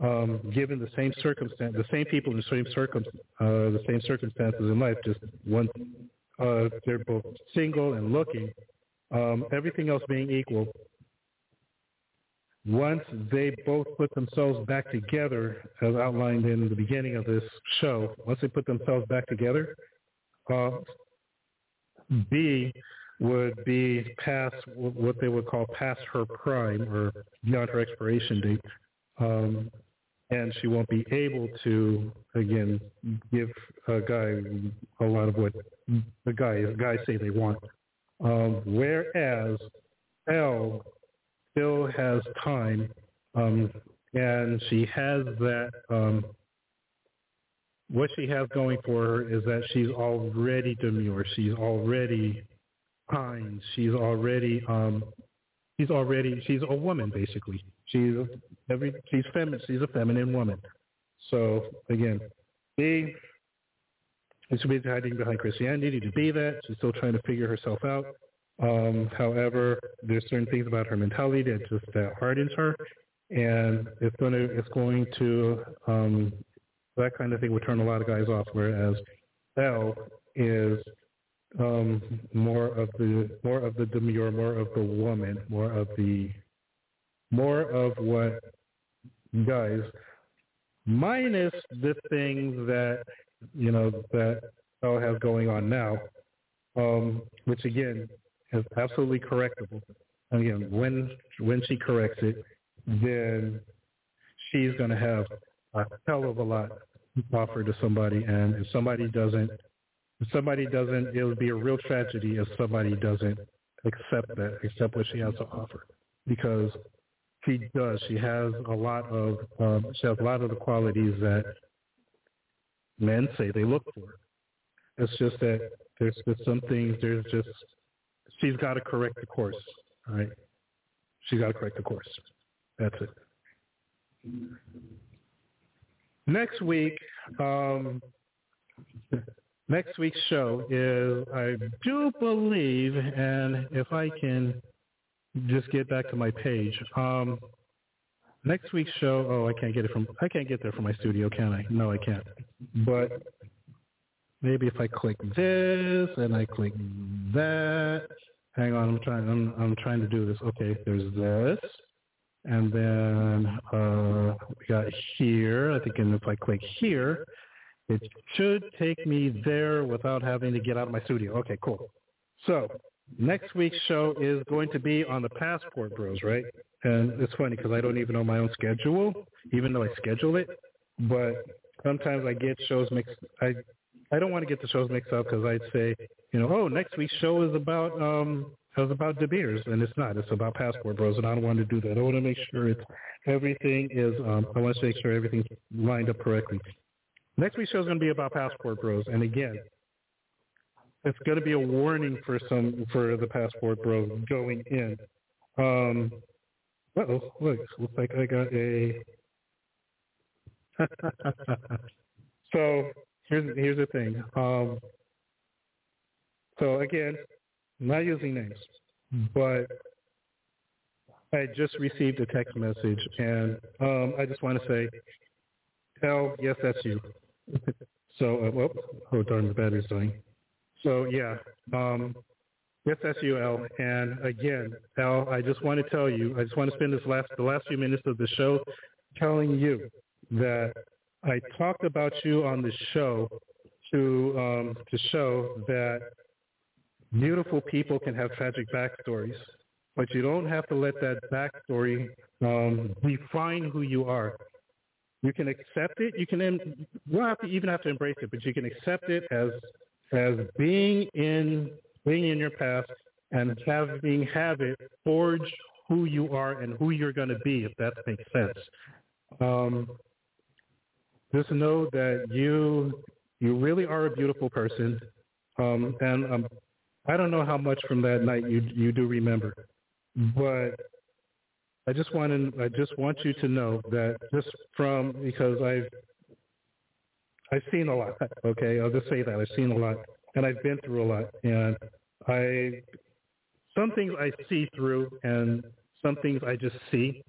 um, given the same circumstance, the same people in the same circum, uh, the same circumstances in life, just one, uh, they're both single and looking. Um, everything else being equal, once they both put themselves back together, as outlined in the beginning of this show, once they put themselves back together, uh, Bea would be past what they would call past her prime or beyond her expiration date. Um, and she won't be able to, again, give a guy a lot of what the guy, guys say they want. Um, whereas Elle still has time, um, and she has that. Um, what she has going for her is that she's already demure. She's already kind. She's already um, she's already she's a woman basically. She's every she's feminine. She's a feminine woman. So again, Bea is be hiding behind Christianity to be that. She's still trying to figure herself out. Um, however, there's certain things about her mentality that just that hardens her, and it's to it's going to um, that kind of thing would turn a lot of guys off. Whereas Elle is um, more of the more of the demure, more of the woman, more of the more of what guys minus the things that you know that Elle has going on now, um, which again is absolutely correctable. Again, when when she corrects it, then she's going to have a hell of a lot offered to somebody, and if somebody doesn't, if somebody doesn't, it would be a real tragedy if somebody doesn't accept that, accept what she has to offer, because she does. She has a lot of um, she has a lot of the qualities that men say they look for. It's just that there's just some things. There's just she's got to correct the course. All right, she's got to correct the course. That's it. Next week, um, next week's show is, I do believe, and if I can just get back to my page, um, next week's show. Oh, I can't get it from. I can't get there from my studio, can I? No, I can't. But maybe if I click this and I click that. Hang on, I'm trying. I'm I'm trying to do this. Okay, there's this. And then uh, we got here. I think if I click here, it should take me there without having to get out of my studio. Okay, cool. So next week's show is going to be on the Passport Bros, right? And it's funny because I don't even know my own schedule, even though I schedule it. But sometimes I get shows mixed. I I don't want to get the shows mixed up because I'd say, you know, oh, next week's show is about um is about De Beers, and it's not. It's about Passport Bros, and I don't want to do that. I want to make sure it's everything is. Um, I want to make sure everything's lined up correctly. Next week's show is going to be about Passport Bros, and again, it's going to be a warning for some for the Passport Bros going in. Um, oh, look, looks like I got a. (laughs) so here's here's the thing. Um, so again, not using names, but I just received a text message, and um, I just want to say, "Hell, yes, that's you." (laughs) so, uh, well, oh darn, the battery's dying. So yeah, um, yes, that's you, Elle. And again, Elle, I just want to tell you, I just want to spend this last the last few minutes of the show telling you that I talked about you on the show to um, to show that beautiful people can have tragic backstories, but you don't have to let that backstory um, define who you are. You can accept it. You can. You don't have to even have to embrace it, but you can accept it as as being in being in your past and having have it forge who you are and who you're going to be, if that makes sense. Um, just know that you you really are a beautiful person, um, and um, I don't know how much from that night you you do remember, but I just want to I just want you to know that just from because I've I've seen a lot. Okay, I'll just say that I've seen a lot, and I've been through a lot, and I some things I see through, and some things I just see,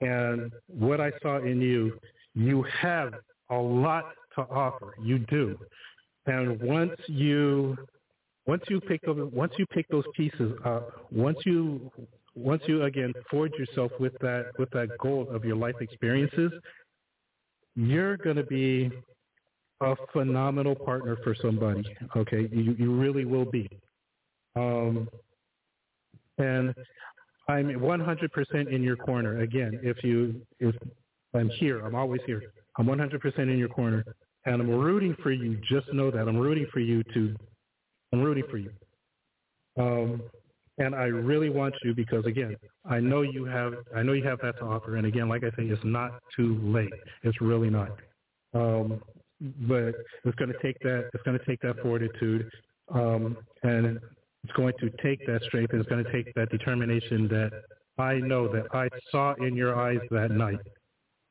and what I saw in you, you have a lot to offer. You do, and once you once you pick those once you pick those pieces up, once you once you again forge yourself with that with that goal of your life experiences, you're going to be a phenomenal partner for somebody. Okay, you you really will be. Um, and I'm 100% in your corner. Again, if you if I'm here, I'm always here. I'm 100% in your corner, and I'm rooting for you. Just know that I'm rooting for you to. I'm rooting for you. Um, and I really want you because again, I know you have I know you have that to offer. And again, like I say, it's not too late. It's really not. Um, but it's going to take that. It's going to take that fortitude, um, and it's going to take that strength. And it's going to take that determination that I know that I saw in your eyes that night.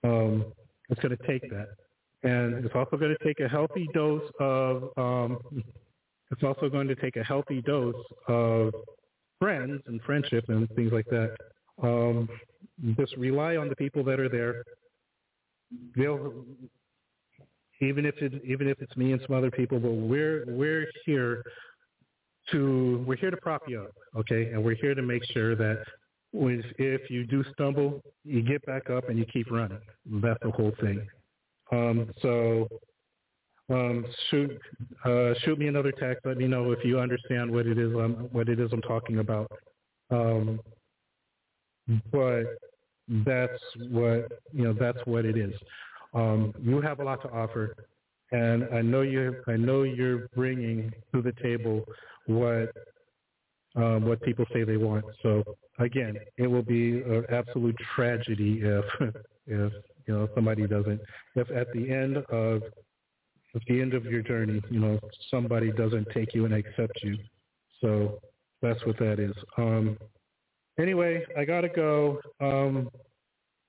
Um, it's going to take that, and it's also going to take a healthy dose of. It's also going to take a healthy dose of friends and friendship and things like that. Um, just rely on the people that are there. They'll even if it even if it's me and some other people, but we're we're here to we're here to prop you up, okay? And we're here to make sure that if you do stumble, you get back up and you keep running. That's the whole thing. Um, so um, shoot uh, shoot me another text. Let me know if you understand what it is um, what it is I'm talking about. Um, but that's what you know. That's what it is. Um, you have a lot to offer, and I know you. I know you're bringing to the table what um, what people say they want. So again, it will be an absolute tragedy if (laughs) if you know somebody doesn't. If at the end of at the end of your journey, you know somebody doesn't take you and accept you. So that's what that is. Um, anyway, I gotta go. Um,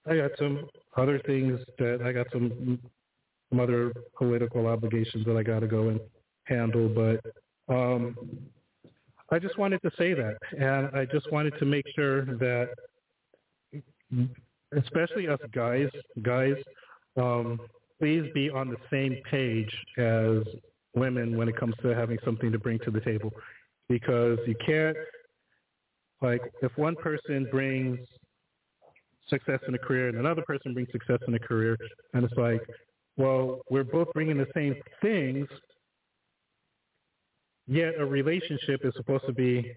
I got some other things that I got some some other political obligations that I gotta go and handle, but um, I just wanted to say that, and I just wanted to make sure that, especially us guys, guys, um, please be on the same page as women when it comes to having something to bring to the table, because you can't, like, if one person brings success in a career and another person brings success in a career, and it's like, well, we're both bringing the same things, yet a relationship is supposed to be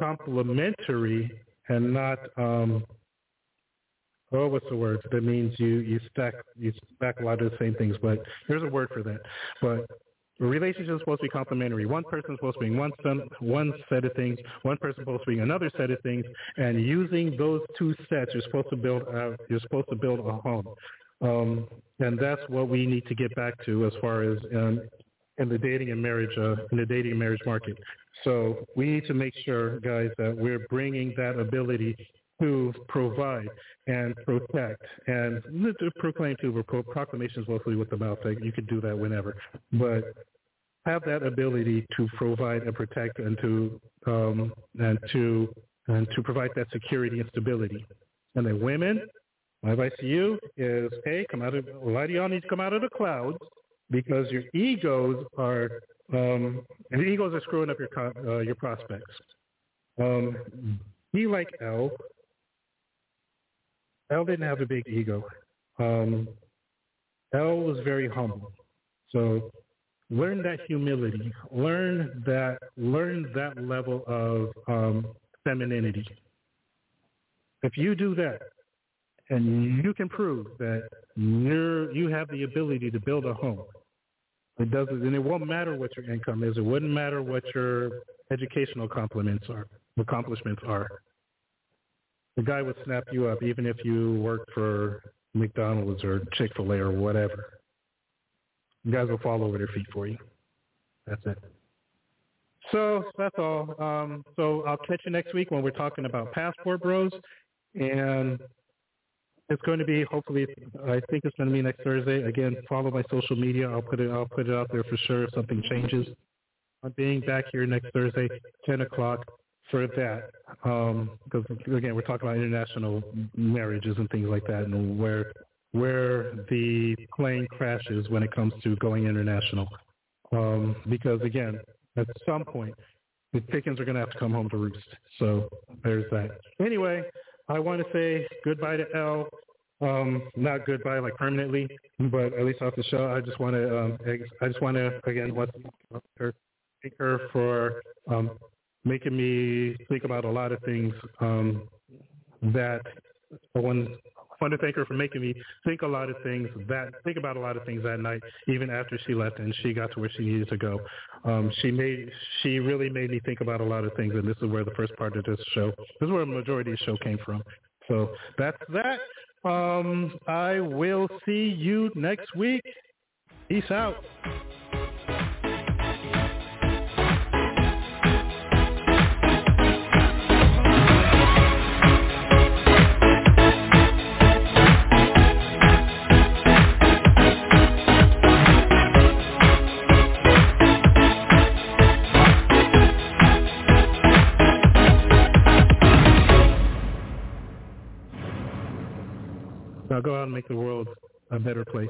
complementary and not um oh what's the word that means you you stack you stack a lot of the same things but there's a word for that but relationships relationship supposed to be complementary. One person supposed to be one one set of things. One person supposed to be another set of things. And using those two sets, you're supposed to build a, you're supposed to build a home. Um, and that's what we need to get back to as far as um, in the dating and marriage uh, in the dating and marriage market. So we need to make sure, guys, that we're bringing that ability to provide and protect and proclaim to proclamations mostly with the mouth. Like you could do that whenever, but have that ability to provide and protect and to um, and to and to provide that security and stability. And then women, my advice to you is, hey, come out of a lot of y'all need to come out of the clouds because your egos are um, and the egos are screwing up your uh, your prospects. Um, be like Elle. Elle didn't have a big ego. Um, Elle was very humble. So learn that humility. Learn that learn that level of um, femininity. If you do that, and you can prove that you're you have the ability to build a home, it doesn't, and it won't matter what your income is. It wouldn't matter what your educational compliments are, accomplishments are. The guy would snap you up even if you work for McDonald's or Chick Fil A or whatever. Guys will fall over their feet for you. That's it. So that's all. Um, so I'll catch you next week when we're talking about passport bros, and it's going to be hopefully. I think it's going to be next Thursday. Again, follow my social media. I'll put it. I'll put it out there for sure if something changes. I'm being back here next Thursday, 10 o'clock for that. Because um, again, we're talking about international marriages and things like that, and where where the plane crashes when it comes to going international. Um, because again, at some point, the chickens are going to have to come home to roost. So there's that. Anyway, I want to say goodbye to Elle. Um, not goodbye like permanently, but at least off the show. I just want to, um, I just want to again to thank her for um, making me think about a lot of things um, that I want to thank her for making me think a lot of things that think about a lot of things that night, even after she left and she got to where she needed to go. Um, she made she really made me think about a lot of things, and this is where the first part of this show, this is where the majority of the show came from. So that's that. Um, I will see you next week. Peace out. Now go out and make the world a better place.